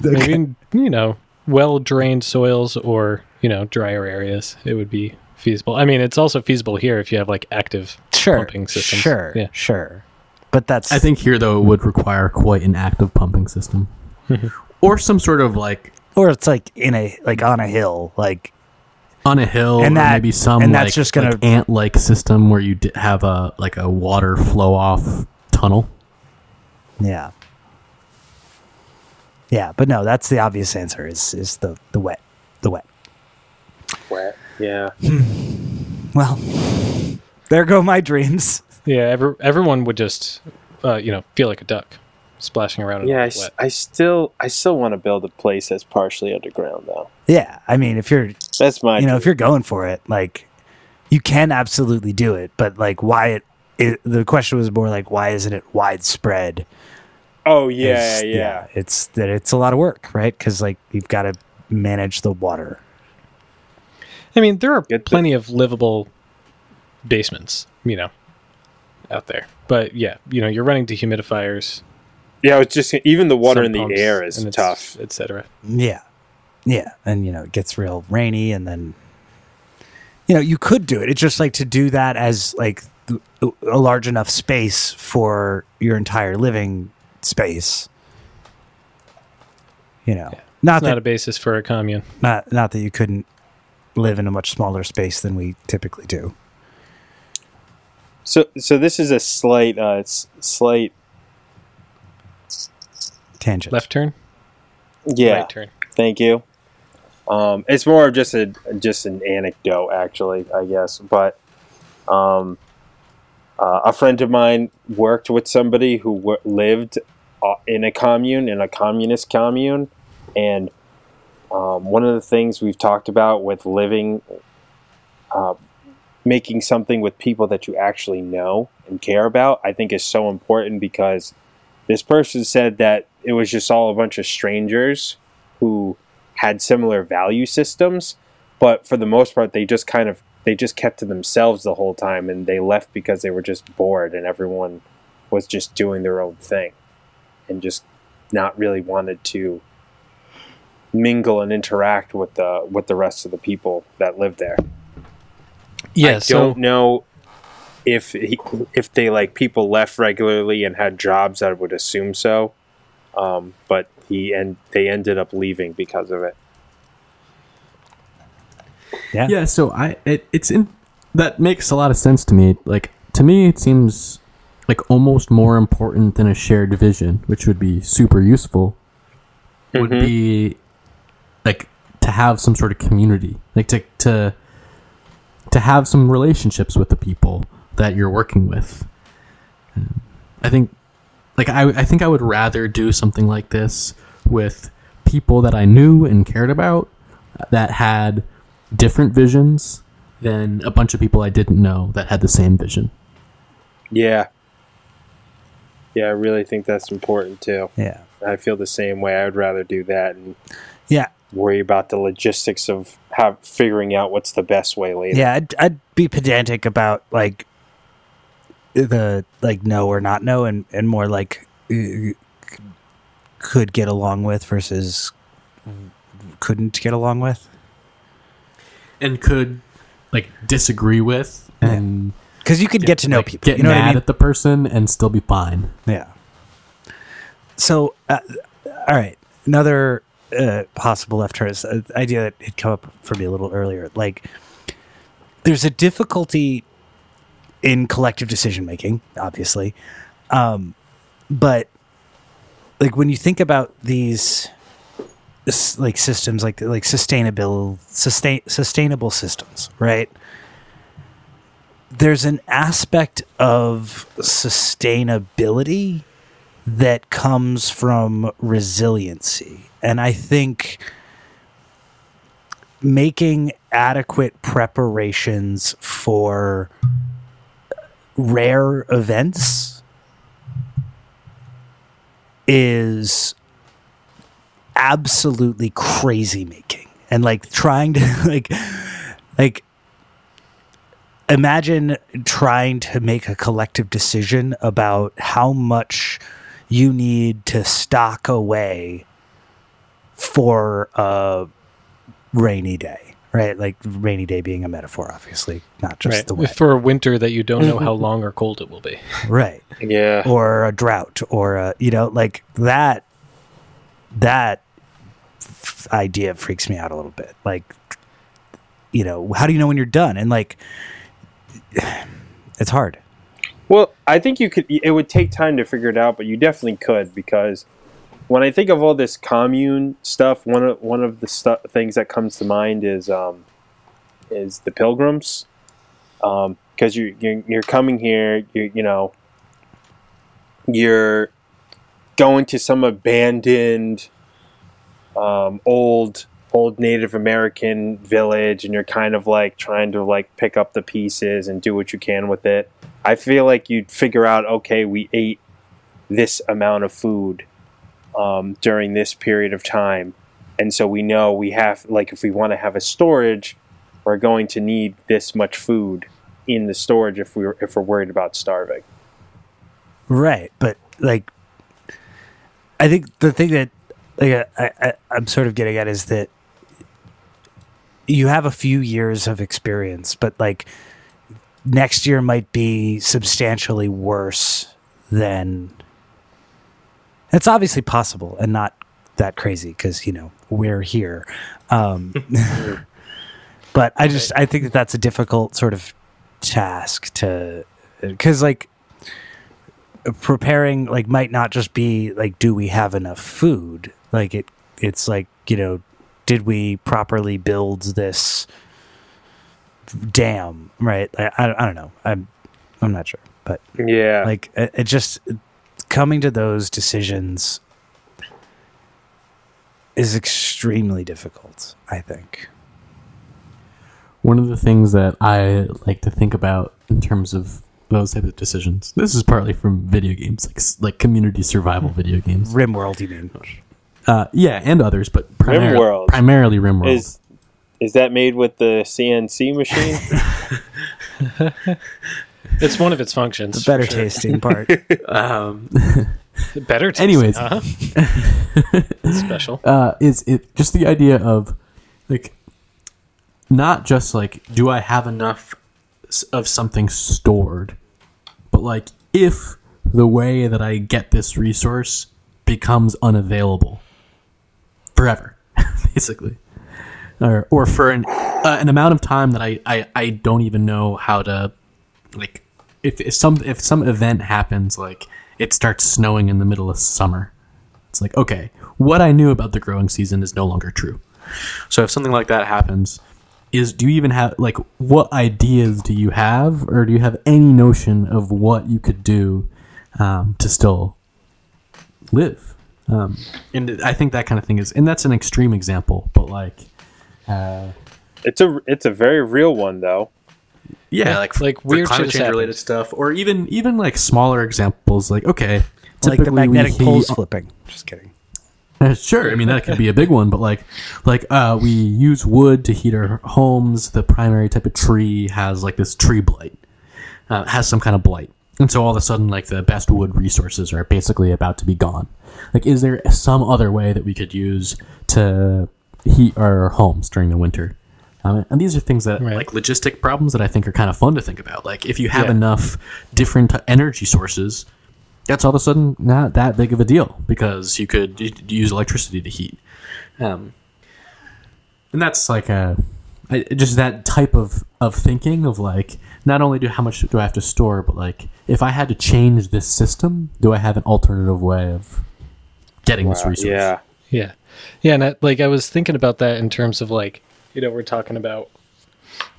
Maybe you know, well drained soils or you know, drier areas. It would be feasible. I mean, it's also feasible here if you have like active sure, pumping systems. sure, Yeah. sure. But that's I think here though it would require quite an active pumping system, mm-hmm. or some sort of like or it's like in a like on a hill, like on a hill, And or that- maybe some and that's like, just gonna- like ant-like system where you d- have a like a water flow off tunnel. Yeah. Yeah, but no, that's the obvious answer is is the the wet. The wet. Wet. Yeah. Well, there go my dreams. Yeah, every, everyone would just, uh, you know, feel like a duck splashing around in Yeah. I, the s- wet. I still I still want to build a place that's partially underground though. Yeah, I mean, if you're That's my you know, dream. if you're going for it, like you can absolutely do it, but like why it, it the question was more like why isn't it widespread? Oh yeah, Is- yeah. It's that it's a lot of work, right? Cuz like you've got to manage the water. I mean, there are Get the- plenty of livable basements, you know, out there. But yeah, you know, you're running dehumidifiers. Yeah, it's just even the water in the air is and tough. etc. Yeah. Yeah. And, you know, it gets real rainy and then, you know, you could do it. It's just like to do that as like a large enough space for your entire living space. You know, Yeah. not It's that, not a basis for a commune. not, not that you couldn't live in a much smaller space than we typically do. So so this is a slight uh it's slight Tangent. Left turn, yeah. right turn. Thank you. Um, it's more of just a just an anecdote, actually, I guess. But um, uh, a friend of mine worked with somebody who w- lived uh, in a commune, in a communist commune, and um, one of the things we've talked about with living, uh, making something with people that you actually know and care about, I think is so important because this person said that it was just all a bunch of strangers who had similar value systems, but for the most part, they just kind of they just kept to themselves the whole time, and they left because they were just bored, and everyone was just doing their own thing, and just not really wanted to mingle and interact with the with the rest of the people that live there. Yeah, I don't know if he, if they like people left regularly and had jobs. I would assume so, um, but he and they ended up leaving because of it. yeah. Yeah, so I it, it's in that makes a lot of sense to me. Like to me, it seems like almost more important than a shared vision, which would be super useful. Would Mhm. be like to have some sort of community, like to to to have some relationships with the people that you're working with. Um, I think, like I I think I would rather do something like this with people that I knew and cared about that had different visions than a bunch of people I didn't know that had the same vision. Yeah, yeah, I really think that's important too. Yeah. I feel the same way. I would rather do that and Yeah. Worry about the logistics of how figuring out what's the best way later. Yeah, I'd, I'd be pedantic about like the like no or not no, and and more like uh, could get along with versus couldn't get along with. And could like disagree with and Because you could get to know like, people. Get you know mad what I mean? at the person and still be fine. Yeah. So, uh, all right, another uh, possible left turn is an idea that had come up for me a little earlier. Like, there's a difficulty in collective decision making, obviously, um, but like when you think about these like systems, like like sustainable sustain sustainable systems, right? There's an aspect of sustainability that comes from resiliency. And I think making adequate preparations for rare events is absolutely crazy making. And like trying to like like imagine trying to make a collective decision about how much you need to stock away for a rainy day, right? Like rainy day being a metaphor, obviously, not just right. the wet, for a winter that you don't know how mm-hmm. long or cold it will be. right? Yeah. Or a drought, or a you know, like that. That f- idea freaks me out a little bit. Like, you know, how do you know when you're done? And like, it's hard. Well, I think you could. It would take time to figure it out, but you definitely could because when I think of all this commune stuff, one of one of the stu- things that comes to mind is um, is the pilgrims, because um, you you're, you're coming here, you you know, you're going to some abandoned um, old old Native American village, and you're kind of like trying to like pick up the pieces and do what you can with it. I feel like you'd figure out, okay, we ate this amount of food um, during this period of time, and so we know we have, like, if we want to have a storage, we're going to need this much food in the storage if we're if we're worried about starving. Right, but like, I think the thing that like I, I I'm sort of getting at is that you have a few years of experience, but like next year might be substantially worse than it's obviously possible and not that crazy because you know we're here um, but i just i think that that's a difficult sort of task to because like preparing like might not just be like do we have enough food like it it's like you know did we properly build this dam, right? I, I, I don't know. I'm I'm not sure, but yeah, like it, it just coming to those decisions is extremely difficult. I think. One of the things that I like to think about in terms of those type of decisions. This is partly from video games, like like community survival video games. RimWorld, you mean? Uh, yeah, and others, but primarily RimWorld. primarily RimWorld. Is is that made with the CNC machine? it's one of its functions. The better sure. tasting part. um, better tasting. Anyways, uh-huh. special. Uh, is it just the idea of like not just like do I have enough of something stored, but like if the way that I get this resource becomes unavailable forever, basically or or for an uh, an amount of time that I, I I don't even know how to like if, if some if some event happens like it starts snowing in the middle of summer it's like okay what I knew about the growing season is no longer true so if something like that happens is do you even have like what ideas do you have or do you have any notion of what you could do um, to still live um, and I think that kind of thing is and that's an extreme example but like uh, it's a it's a very real one though. Yeah, like like weird climate change related stuff, or even even like smaller examples. Like okay, like the magnetic poles flipping. Just kidding. Uh, sure, I mean that could be a big one, but like, like uh, we use wood to heat our homes. The primary type of tree has like this tree blight, uh, has some kind of blight, and so all of a sudden, like the best wood resources are basically about to be gone. Like, is there some other way that we could use to heat our homes during the winter. Um, and these are things that right. like logistic problems that I think are kind of fun to think about. Like if you have yeah. enough different energy sources, that's all of a sudden not that big of a deal because you could use electricity to heat. Um, and that's like a I, just that type of of thinking of like not only do how much do I have to store, but like if I had to change this system, do I have an alternative way of getting wow, this resource? Yeah, yeah. Yeah, and I, like I was thinking about that in terms of like you know we're talking about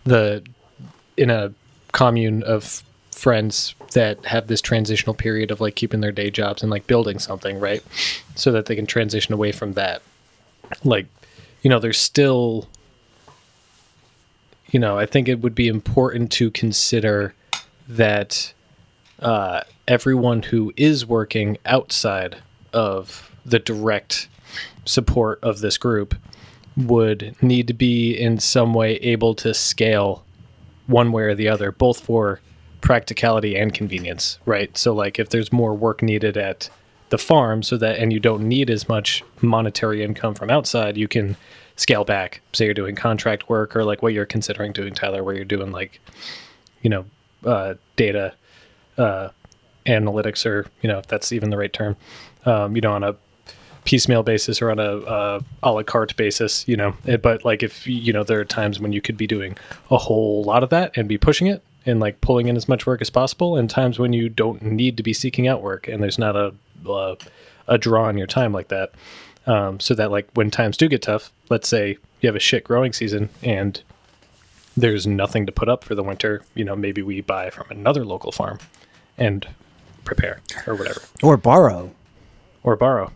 the in a commune of friends that have this transitional period of like keeping their day jobs and like building something right? So that they can transition away from that. Like you know there's still you know i think it would be important to consider that uh, everyone who is working outside of the direct support of this group would need to be in some way able to scale one way or the other, both for practicality and convenience, right? So, like, if there's more work needed at the farm, so that and you don't need as much monetary income from outside, you can scale back. Say you're doing contract work or like what you're considering doing, Tyler, where you're doing like, you know, uh, data uh, analytics, or you know, if that's even the right term. Um, you know, on a piecemeal basis or on a, a a la carte basis, you know. Eh, But like if you know there are times when you could be doing a whole lot of that and be pushing it and like pulling in as much work as possible, and times when you don't need to be seeking out work and there's not a a, a draw on your time like that. Um, so that like when times do get tough, let's say you have a shit growing season and there's nothing to put up for the winter, you know, maybe we buy from another local farm and prepare or whatever or borrow or borrow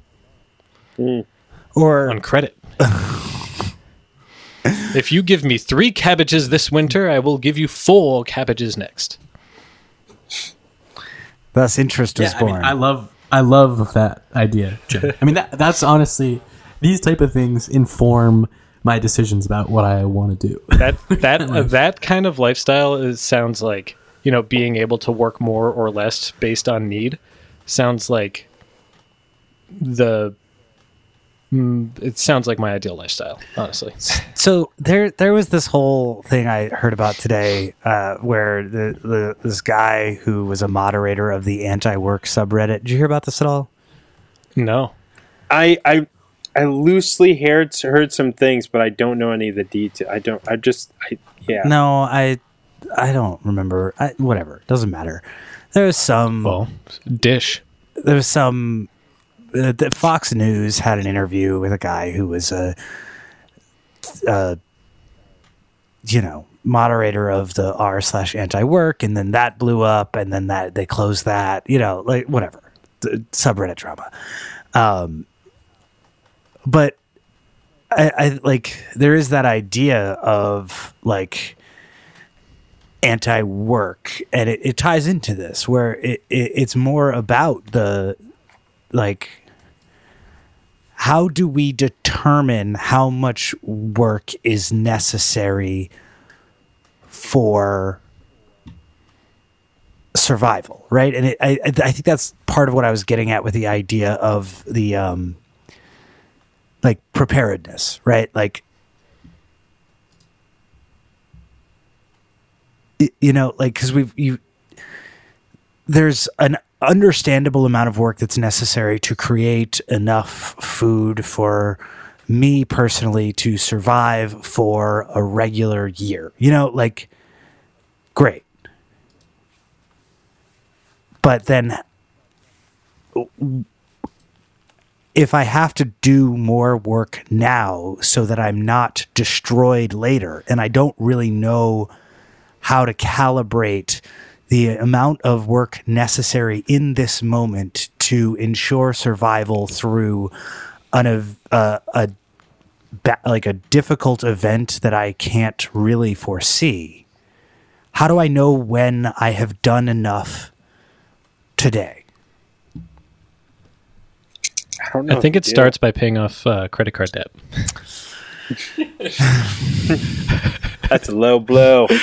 or on credit. if you give me three cabbages this winter, I will give you four cabbages next. thus interest was Yeah, I, mean, born. I love I love that idea, Jim. I mean, that, that's honestly these type of things inform my decisions about what I want to do. That that uh, that kind of lifestyle is, sounds like you know being able to work more or less based on need. Sounds like the. Mm, it sounds like my ideal lifestyle, honestly. so there there was this whole thing I heard about today uh, where the, the this guy who was a moderator of the anti-work subreddit. Did you hear about this at all? No, I I I loosely heard heard some things, but I don't know any of the details. I don't. I just. I yeah. No, I I don't remember. I, whatever, doesn't matter. There was some well, dish. there was some uh, the Fox News had an interview with a guy who was a, uh, you know, moderator of the r slash anti work, and then that blew up, and then that they closed that, you know, like whatever, the subreddit drama. Um, but I, I like there is that idea of like anti work, and it, it ties into this where it, it it's more about the like how do we determine how much work is necessary for survival right? And it, I, I think that's part of what i was getting at with the idea of the um like preparedness right? Like you know like because we've you there's an understandable amount of work that's necessary to create enough food for me personally to survive for a regular year. You know, like great. But then if I have to do more work now so that I'm not destroyed later and I don't really know how to calibrate the amount of work necessary in this moment to ensure survival through an ev- uh, a ba- like a difficult event that I can't really foresee. How do I know when I have done enough today? I don't know. I think it you do. starts by paying off uh, credit card debt. That's a low blow.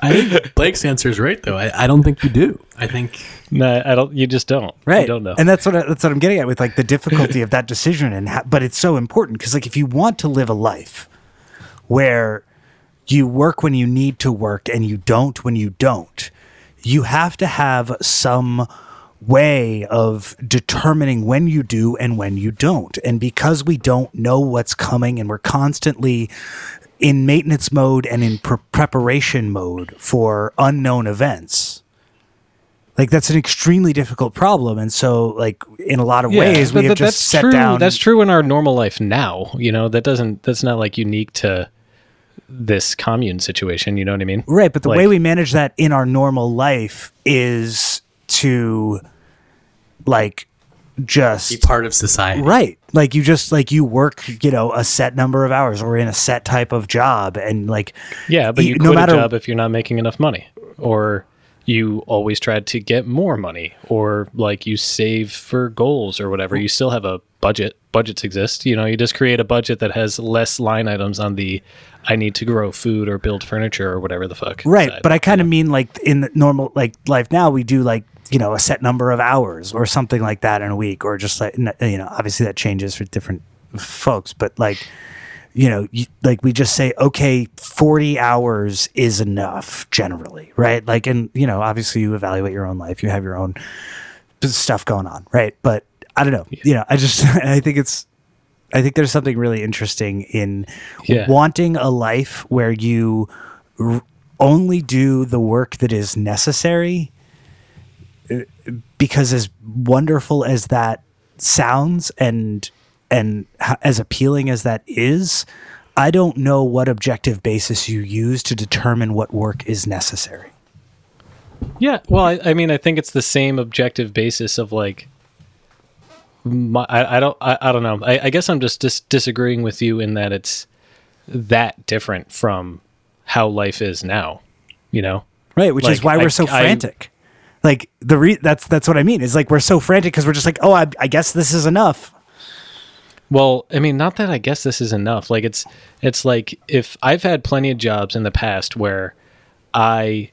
I think Blake's answer is right, though. I, I don't think you do. I think No, I don't. You just don't. right You don't know. and that's what I, that's what i'm getting at with like the difficulty of that decision and how, but it's so important because like if you want to live a life where you work when you need to work and you don't when you don't you have to have some way of determining when you do and when you don't and because we don't know what's coming and we're constantly in maintenance mode and in pre- preparation mode for unknown events like that's an extremely difficult problem and so like in a lot of ways we have that- just set true. down That's true in our normal life now. You know, that doesn't. That's not like unique to this commune situation. You know what I mean? right but the Like- way we manage that in our normal life is to like just be part of society. right like you just like you work you know a set number of hours or in a set type of job and like Yeah, but You- you no matter- a job if you're not making enough money, or you always tried to get more money, or like you save for goals or whatever. You still have a budget. Budgets exist. You know, you just create a budget that has less line items on the I need to grow food or build furniture or whatever the fuck. right side. but i kind of mean like in the normal like life now we do like you know a set number of hours or something like that in a week or just like you know obviously that changes for different folks but like you know like we just say okay 40 hours is enough generally right like and you know obviously you evaluate your own life you have your own stuff going on right but I don't know. You know, I just I think it's I think there's something really interesting in Yeah. wanting a life where you r- only do the work that is necessary because as wonderful as that sounds and and as appealing as that is I don't know what objective basis you use to determine what work is necessary. Yeah, well, I, I mean, I think it's the same objective basis of like, my, I, I don't, I, I don't know. I, I guess I'm just dis- disagreeing with you in that it's that different from how life is now. You know, Right, which is why we're so frantic. Like the re- that's that's what I mean. Is like we're so frantic because we're just like, oh, I, I guess this is enough. Well, I mean, not that I guess this is enough. Like it's it's like if I've had plenty of jobs in the past where I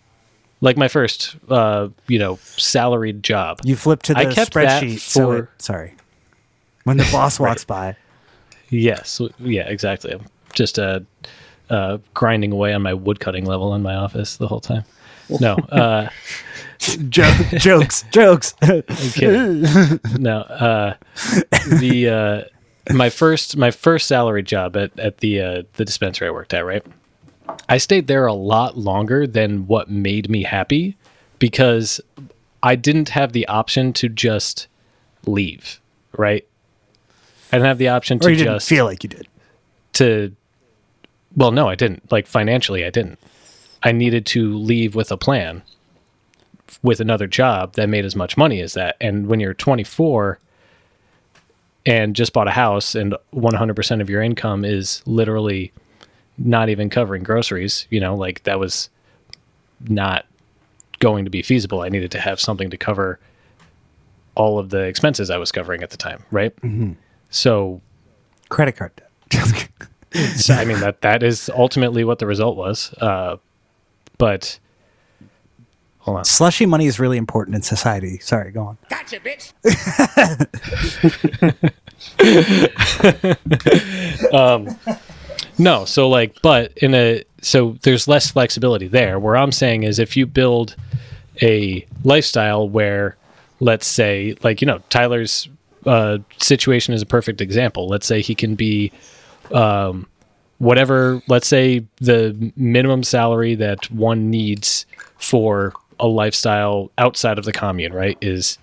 like my first uh, you know, salaried job. You flip to the I kept spreadsheet. so for- it, sorry, when the boss walks by, Yes, yeah, exactly. I'm just uh, uh, grinding away on my woodcutting level in my office the whole time. No, uh, jo- jokes, jokes. No, uh, the uh, my first my first salary job at at the uh, the dispensary I worked at, right? I stayed there a lot longer than what made me happy because I didn't have the option to just leave, right? I didn't have the option to or you didn't just feel like you did. to well no i didn't like financially i didn't i needed to leave with a plan with another job that made as much money as that. And when you're 24 and just bought a house and 100% of your income is literally not even covering groceries you know like that was not going to be feasible. I needed to have something to cover all of the expenses i was covering at the time right? So Credit card debt. so, I mean that that is ultimately what the result was. Uh, but hold on. Slushy money is really important in society. Sorry, go on. Gotcha, bitch. No, so like, but in a so there's less flexibility there. Where I'm saying is if you build a lifestyle where, let's say, like you know, Tyler's uh, situation is a perfect example. Let's say he can be, um, whatever. Let's say the minimum salary that one needs for a lifestyle outside of the commune, right, is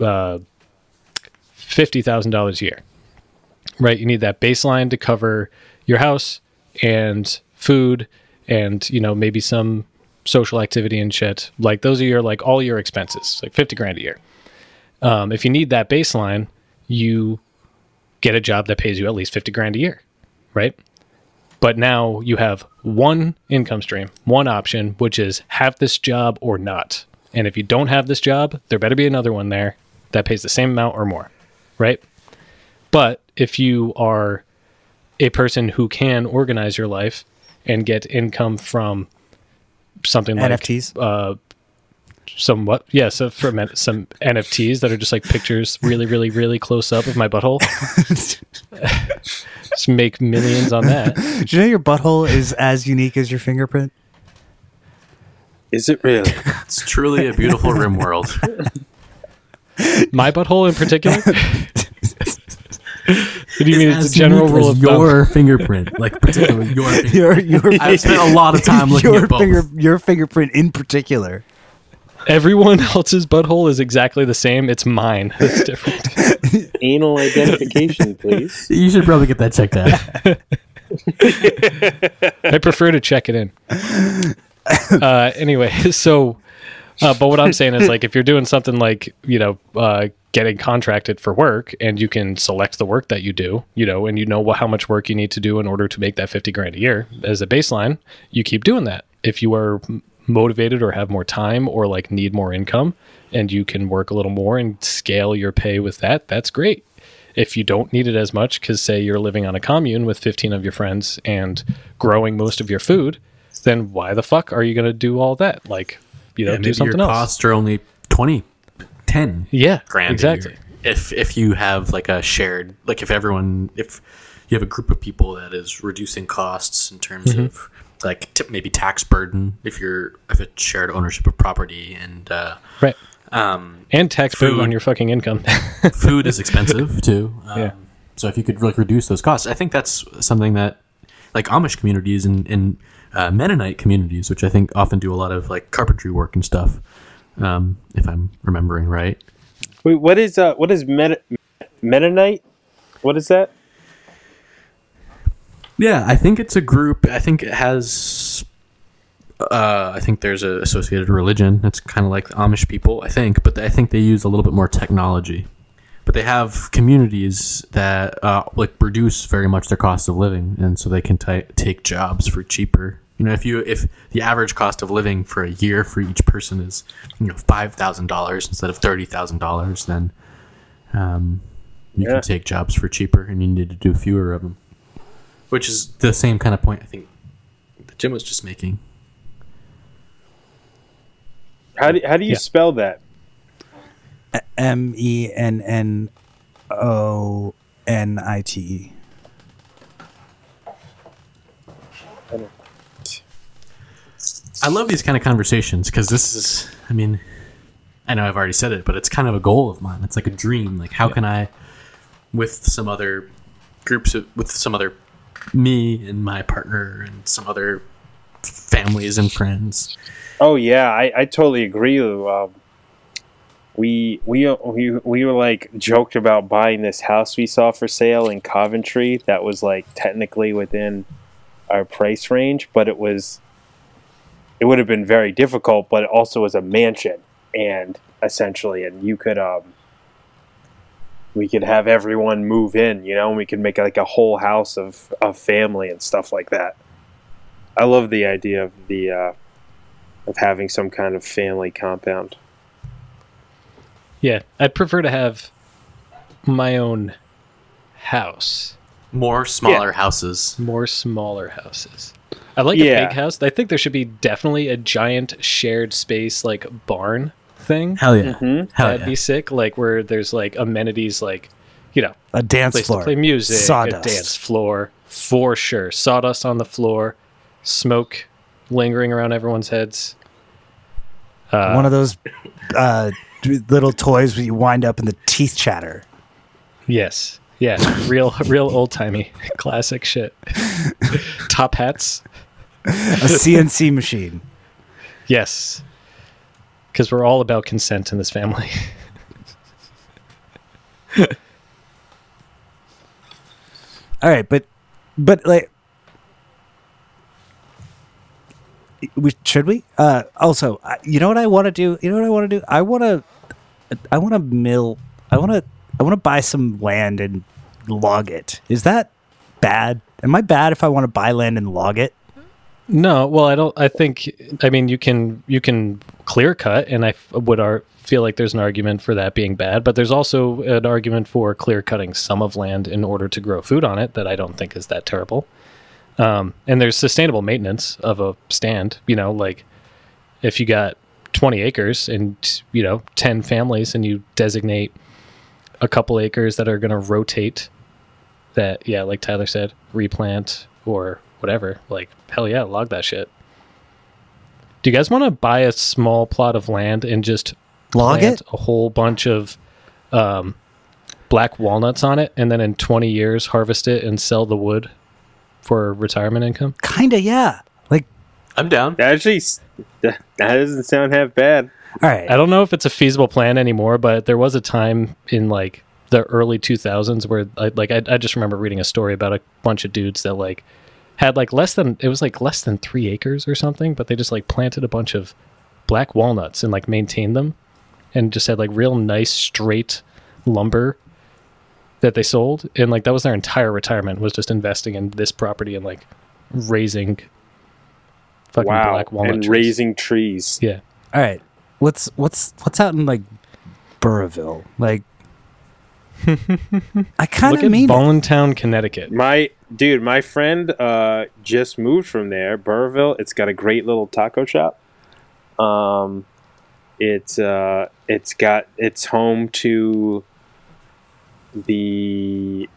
uh, fifty thousand dollars a year. Right, you need that baseline to cover your house and food and you know maybe some social activity and shit. Like those are your like all your expenses like 50 grand a year. Um, if you need that baseline you get a job that pays you at least 50 grand a year right but now you have one income stream one option which is have this job or not and if you don't have this job there better be another one there that pays the same amount or more right but if you are a person who can organize your life and get income from something like NFTs? uh, somewhat, yeah, so from N- some NFTs that are just like pictures, really, really, really close up of my butthole. just make millions on that. Do you know your butthole is as unique as your fingerprint? Is it really? It's truly a beautiful rim world. My butthole in particular. what do you mean? It's a general rule as of thumb. your fingerprint, like particularly your. Fingerprint. Your your I've spent a lot of time looking your at both. finger your fingerprint in particular. Everyone else's butthole is exactly the same. It's mine. That's different. Anal identification, please. You should probably get that checked out. I prefer to check it in. Uh, anyway, so, uh, but what I'm saying is like if you're doing something like you know uh, getting contracted for work and you can select the work that you do, you know, and you know what, how much work you need to do in order to make that 50 grand a year as a baseline, you keep doing that. If you are m- motivated or have more time or like need more income and you can work a little more and scale your pay with that, that's great. If you don't need it as much, because say you're living on a commune with 15 of your friends and growing most of your food, then why the fuck are you going to do all that? Like, you know, Yeah, do something your else. costs are only 20, 10 yeah, grand. exactly. If if you have like a shared, like if everyone, if you have a group of people that is reducing costs in terms Mm-hmm. of like t- maybe tax burden, if you're if it's shared ownership of property and uh, Right. Um, and tax burden Food. on your fucking income. food is expensive too. Um, Yeah. So if you could like reduce those costs, I think that's something that like Amish communities and, and uh, Mennonite communities, which I think often do a lot of like carpentry work and stuff. Um, if I'm remembering right. Wait, what is uh what is Meta- Mennonite? What is that? Yeah, I think it's a group. I think it has. Uh, I think there's a associated religion. It's kind of like the Amish people, I think, but I think they use a little bit more technology. But they have communities that uh, like reduce very much their cost of living, and so they can ti take jobs for cheaper. You know, if you if the average cost of living for a year for each person is you know five thousand dollars instead of thirty thousand dollars, then um, you Yeah. can take jobs for cheaper, and you need to do fewer of them which is the same kind of point I think that Jim was just making. How do how do you Yeah. spell that? M E N N O N I T E. I love these kind of conversations because this is, I mean, I know I've already said it, but it's kind of a goal of mine. It's like a dream. Like, how can I, with some other groups, of, with some other me and my partner and some other families and friends. Oh yeah, I, I totally agree. Um, we we we we were like joked about buying this house we saw for sale in Coventry that was like technically within our price range, but it was it would have been very difficult, but it also was a mansion and essentially and you could um we could have everyone move in, you know, and we could make like a whole house of, of family and stuff like that. I love the idea of the uh of having some kind of family compound. yeah, I'd prefer to have my own house, More smaller houses. more smaller houses. I like Yeah. a big house. I think there should be definitely a giant shared space like barn thing. Hell yeah. Mhm. Hell That'd yeah. be sick. Like where there's like amenities, like you know, A dance place floor. to play music, Sawdust. a dance floor for sure. Sawdust on the floor, smoke lingering around everyone's heads. Uh, One of those uh, little toys where you wind up in the teeth chatter. yes, yeah, real, real old timey, classic shit. Top hats, A CNC machine. yes, because we're all about consent in this family. All right, but but like we should we? Uh also, you know what I want to do? You know what I want to do? I want to I want to mill I want to I want to buy some land and log it. Is that bad? Am I bad if I want to buy land and log it? No, well, I don't. I think. I mean, you can you can clear cut, and I f- would ar- feel like there's an argument for that being bad. But there's also an argument for clear cutting some of land in order to grow food on it that I don't think is that terrible. Um, and there's sustainable maintenance of a stand. You know, like if you got 20 acres and you know 10 families, and you designate a couple acres that are going to rotate. That yeah, like Tyler said, replant or whatever. Like hell yeah, log that shit. Do you guys want to buy a small plot of land and just Log plant it? a whole bunch of um, black walnuts on it, and then in twenty years harvest it and sell the wood for retirement income? Kind of, yeah. Like I'm down. That actually, that, that doesn't sound half bad. all right. I don't know if it's a feasible plan anymore, but there was a time in like the early 2000s where I, like I, I just remember reading a story about a bunch of dudes that like had like less than it was like less than three acres or something, but they just like planted a bunch of black walnuts and like maintained them, and just had like real nice straight lumber that they sold, and like that was their entire retirement was just investing in this property and like raising fucking wow, black walnut and trees. raising trees. yeah. All right. What's what's what's out in like Burrillville? Like I kind Look of at mean it. Connecticut. My dude, my friend uh, just moved from there, Burrillville. It's got a great little taco shop. Um, it's uh, it's got it's home to the.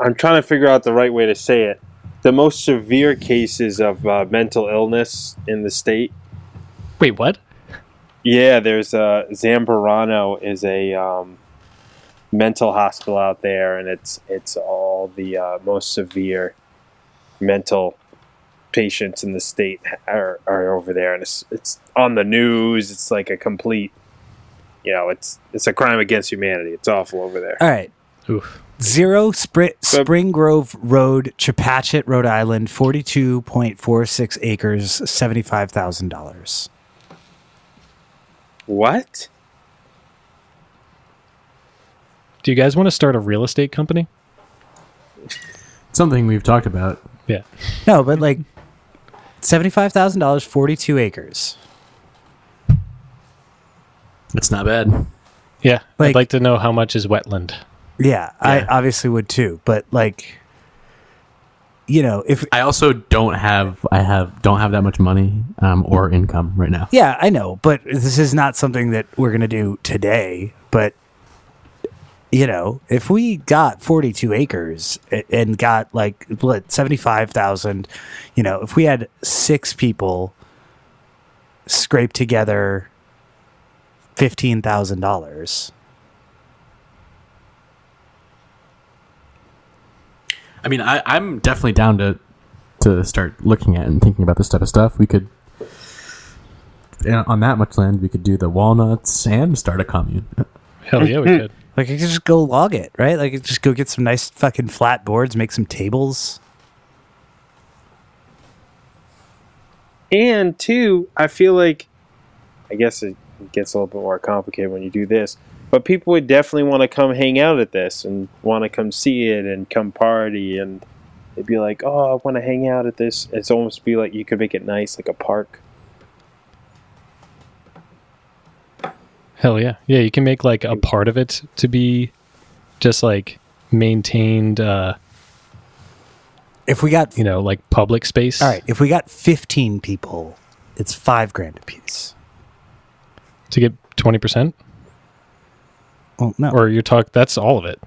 I'm trying to figure out the right way to say it. The most severe cases of uh, mental illness in the state. Wait, what? Yeah, there's a Zambrano is a um, mental hospital out there, and it's it's all the uh, most severe mental patients in the state are, are over there, and it's it's on the news. It's like a complete, you know, it's it's a crime against humanity. It's awful over there. All right. Oof. Zero Spri- So- Spring Grove Road, Chepachet, Rhode Island, forty-two point four six acres, seventy-five thousand dollars. What? Do you guys want to start a real estate company? Something we've talked about. Yeah. No, but like seventy-five thousand dollars, forty-two acres. It's not bad. Yeah. Like- I'd like to know how much is wetland. Yeah, I Yeah. obviously would too. But like, you know, if I also don't have I have don't have that much money um, or income right now. yeah, I know, but this is not something that we're gonna do today. But you know, if we got forty-two acres and got like what seventy-five thousand, you know, if we had six people scrape together fifteen thousand dollars. I mean, I, I'm definitely down to to start looking at and thinking about this type of stuff. We could, on that much land, we could do the walnuts and start a commune. Hell yeah, we could. Like, you could just go log it, right? Like, you just go get some nice fucking flat boards, make some tables. And two, I feel like, I guess it gets a little bit more complicated when you do this, but people would definitely want to come hang out at this and want to come see it and come party and they'd be like, oh, I want to hang out at this. It's almost be like you could make it nice, like a park. Hell yeah. Yeah, you can make like a part of it to be just like maintained uh, If we got you know, like public space. All right, if we got 15 people, it's five grand a piece. To get twenty percent? Well, no. Or you're talk that's all of it.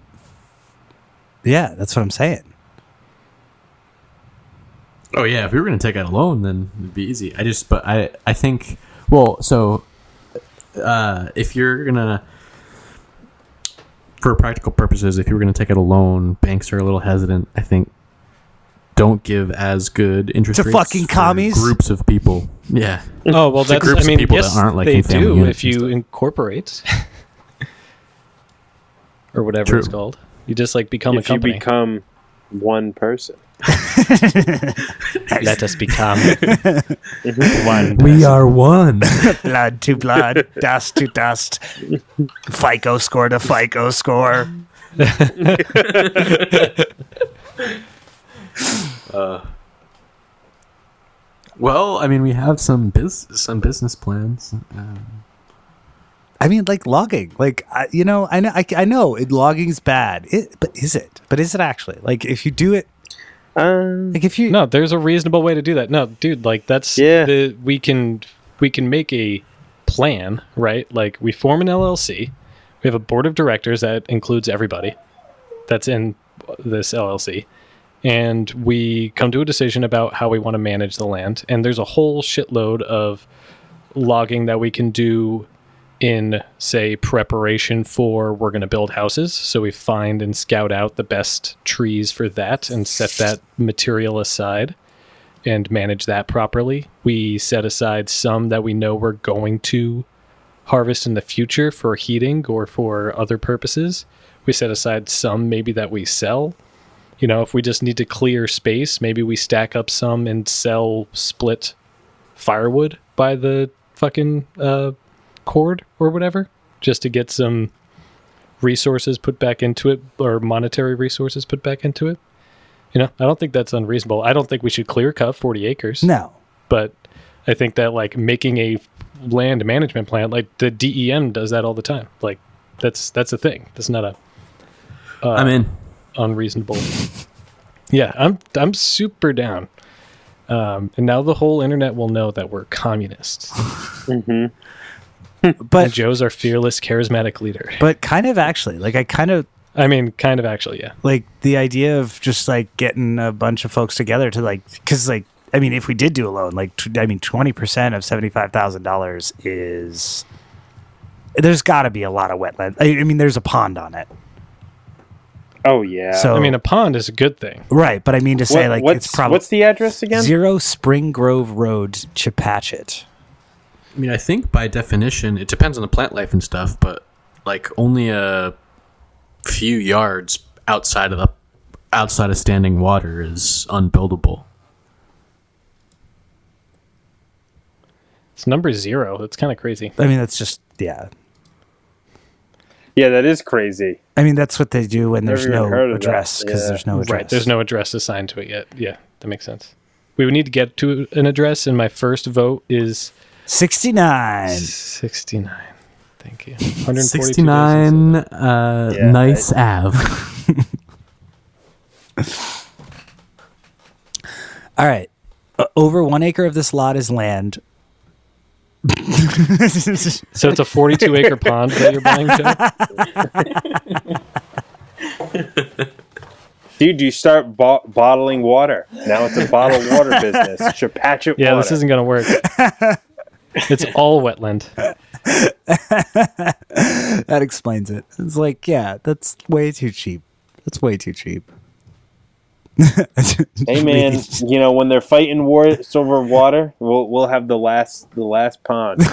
yeah, that's what I'm saying. Oh yeah, if we were going to take out a loan, then it'd be easy. I just, but I, I think, well, so uh, if you're gonna, for practical purposes, if you were going to take out a loan, banks are a little hesitant. I think don't give as good interest To rates fucking commies? groups of people. Yeah, Oh well, To that's. groups I of mean, people that aren't, like, they family do if you incorporate, or whatever True. it's called. You just like become a if you company. become one person. Let us become one. we are one. blood to blood, dust to dust. FICO score to FICO score. well, I mean, we have some biz, some business plans. Um, I mean, like logging. Like, I, you know, I know, I, I know it, logging's bad, it, but is it? But is it actually? Like, if you do it, Um, like, if you. No, there's a reasonable way to do that. No, dude, like that's Yeah. the we can we can make a plan, right? Like we form an LLC. We have a board of directors that includes everybody that's in this LLC. And we come to a decision about how we want to manage the land. And there's a whole shitload of logging that we can do in say preparation for we're going to build houses. So we find and scout out the best trees for that and set that material aside and manage that properly. We set aside some that we know we're going to harvest in the future for heating or for other purposes. We set aside some maybe that we sell. You know if we just need to clear space maybe we stack up some and sell split firewood by the fucking uh cord or whatever just to get some resources put back into it or monetary resources put back into it. You know i don't think that's unreasonable. I don't think we should clear cut 40 acres. No. but i think that like making a land management plan like the DEM does that all the time. Like that's that's a thing. That's not a uh, I'm in. unreasonable. Yeah i'm i'm super down. Um, and now the whole internet will know that we're communists mhm. and But, joe's our fearless charismatic leader but kind of actually, like, I kind of I mean, kind of actually, yeah. like the idea of just like getting a bunch of folks together to like because like I mean, if we did do a loan, like t- I mean, twenty percent of seventy five thousand dollars is. There's got to be a lot of wetland. I, I mean, there's a pond on it, Oh yeah. so I mean, a pond is a good thing. right. But I mean to say, What- like, what's, it's probably what's the address again? zero Spring Grove Road, Chepachet. I mean, I think by definition, it depends on the plant life and stuff, but like only a few yards outside of the outside of standing water is unbuildable. It's number zero. That's kind of crazy. I mean, that's just yeah. Yeah, that is crazy. I mean, that's what they do when there's Never even heard no address because Yeah. there's no address. Right. There's no address assigned to it yet. Yeah, that makes sense. We would need to get to an address, and my first vote is sixty nine. 69. Thank you. 142 Sixty nine, uh, Yeah, nice Av. All right. Uh, over one acre of this lot is land. So it's a 42 acre pond that you're buying, Joe? Dude, you start bo- bottling water. Now it's a bottled water business. Chepachet Yeah, water. this isn't going to work. It's all wetland. that explains it. It's like, yeah, that's way too cheap. That's way too cheap. Hey man, you know when they're fighting wars over water, we'll we'll have the last the last pond.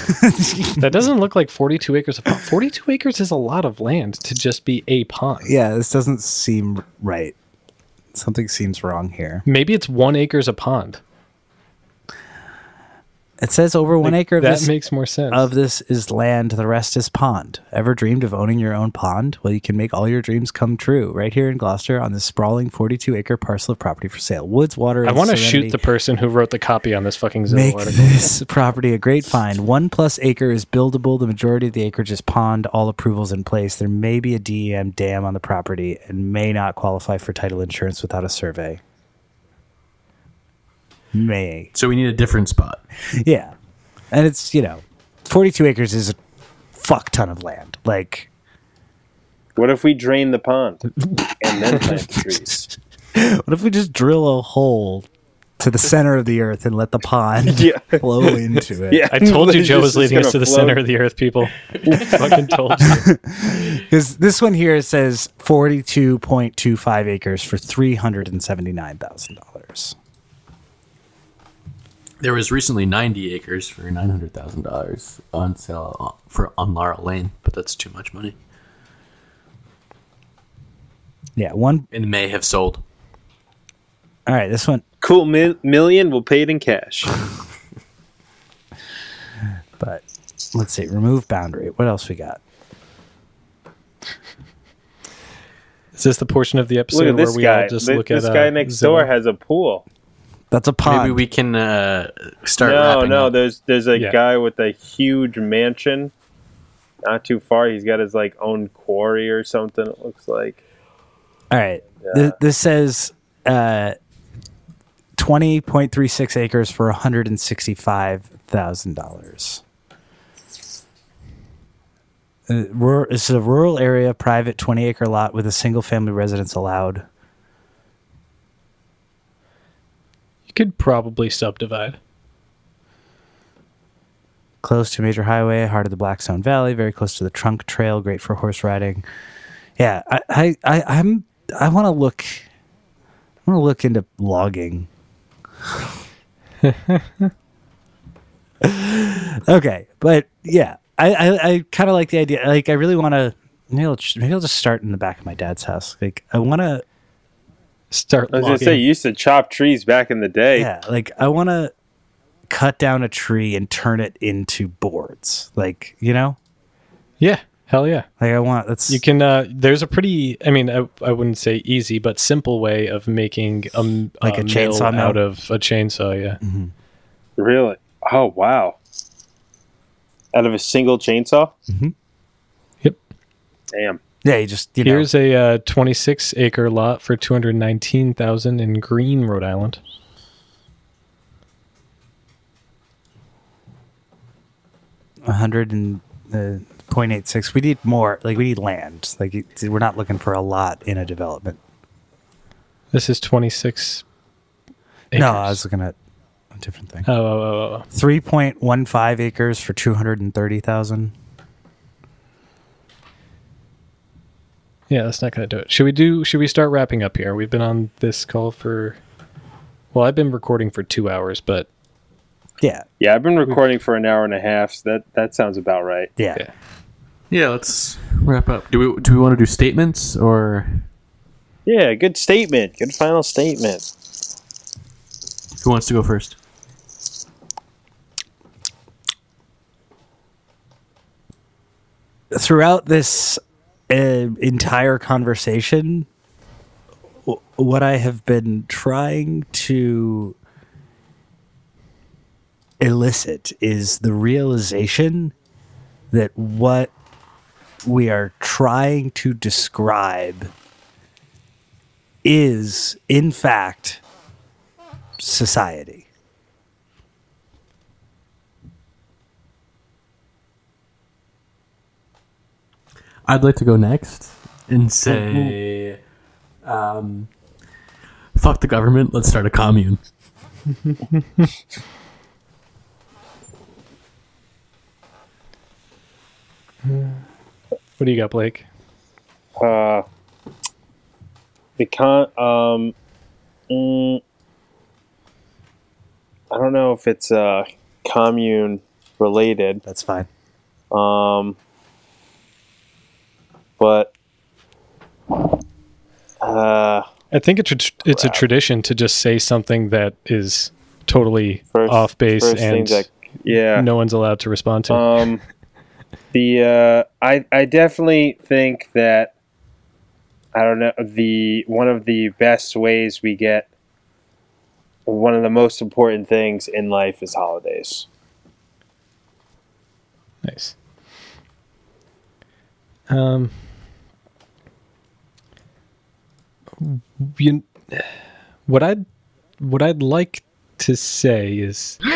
That doesn't look like 42 acres of pond. 42 acres is a lot of land to just be a pond. yeah, this doesn't seem right. Something seems wrong here. Maybe it's one acre's a pond. It says over one Like, acre of that this makes more sense. of this is land, the rest is pond. Ever dreamed of owning your own pond? Well, you can make all your dreams come true right here in Glocester on this sprawling 42 acre parcel of property for sale. Woods, water, I want to shoot the person who wrote the copy on this fucking Zillow Make article. this property a great find. One plus acre is buildable. The majority of the acreage is pond. All approvals in place. There may be a DEM dam on the property and may not qualify for title insurance without a survey. May. so we need a different spot. Yeah. And it's, you know, 42 acres is a fuck ton of land. Like, What if we drain the pond and then plant the trees? what if we just drill a hole to the center of the earth and let the pond Yeah. flow into it? Yeah, I told you Joe was leading us gonna to the float. center of the earth, people. fucking told you. Because this one here says 42.25 acres for $379,000. There was recently ninety acres for nine hundred thousand dollars on sale for on Laurel Lane, but that's too much money. Yeah, one. And may have sold. All right, this one, Cool mi- million. We'll pay it in cash. but let's see. Remove boundary. What else we got? Is this the portion of the episode where we guy. all just Th- look this at guy uh, next Zillow? door has a pool. That's a pond. Maybe we can uh, start. No, no. up. There's there's a Yeah. guy with a huge mansion. Not too far. He's got his like own quarry or something. It looks like. All right. Yeah. Th- this says uh, 20.36 acres for $165,000. Uh, rur- This is a rural area, private 20 acre lot with a single family residence allowed. You could probably subdivide. close to major highway, heart of the Blackstone Valley, very close to the Trunk Trail, great for horse riding. Yeah, I, I, I I'm, I want to look, I want to look into logging. okay, but yeah, I, I, I kind of like the idea. Like, I really want to. Maybe I'll, just- maybe I'll just start in the back of my dad's house. Like, I want to. Start I was gonna say you used to chop trees back in the day. Yeah, like I want to cut down a tree and turn it into boards. Like, you know, yeah, hell yeah. like I want that's You can. Uh, there's a pretty. I mean, I, I wouldn't say easy, but simple way of making a, m- Like a mill chainsaw mill? out of a chainsaw. Yeah. Really? Oh wow! Out of a single chainsaw? Yep. Damn. Yeah, just you know. Here's a uh, 26 acre lot for 219,000 in Greene, Rhode Island. One hundred uh, We need more. Like we need land. Like we're not looking for a lot in a development. This is 26. Acres. No, I was looking at a different thing. Oh, oh, oh, oh. 3.15 acres for 230,000. Yeah, that's not going to do it. Should we do? Should we start wrapping up here? We've been on this call for. Well, I've been recording for two hours, but Yeah, Yeah, I've been recording for an hour and a half. So that that sounds about right. yeah. Okay. Yeah, let's wrap up. Do we do we want to do statements or Yeah, good statement. Good final statement. who wants to go first? Throughout this uh, entire conversation, what I have been trying to elicit is the realization that what we are trying to describe is, in fact, society. I'd like to go next and say, um, fuck the government. Let's start a commune. what do you got, Blake? Uh, the con. Um, mm, I don't know if it's uh, commune related. That's fine. Um, but uh, I think it's a, it's a tradition to just say something that is totally first off base and that yeah. no one's allowed to respond to. Um, the uh, I I definitely think that I don't know the one of the best ways we get one of the most important things in life is holidays. Nice. Um, you, what I'd what I'd like to say is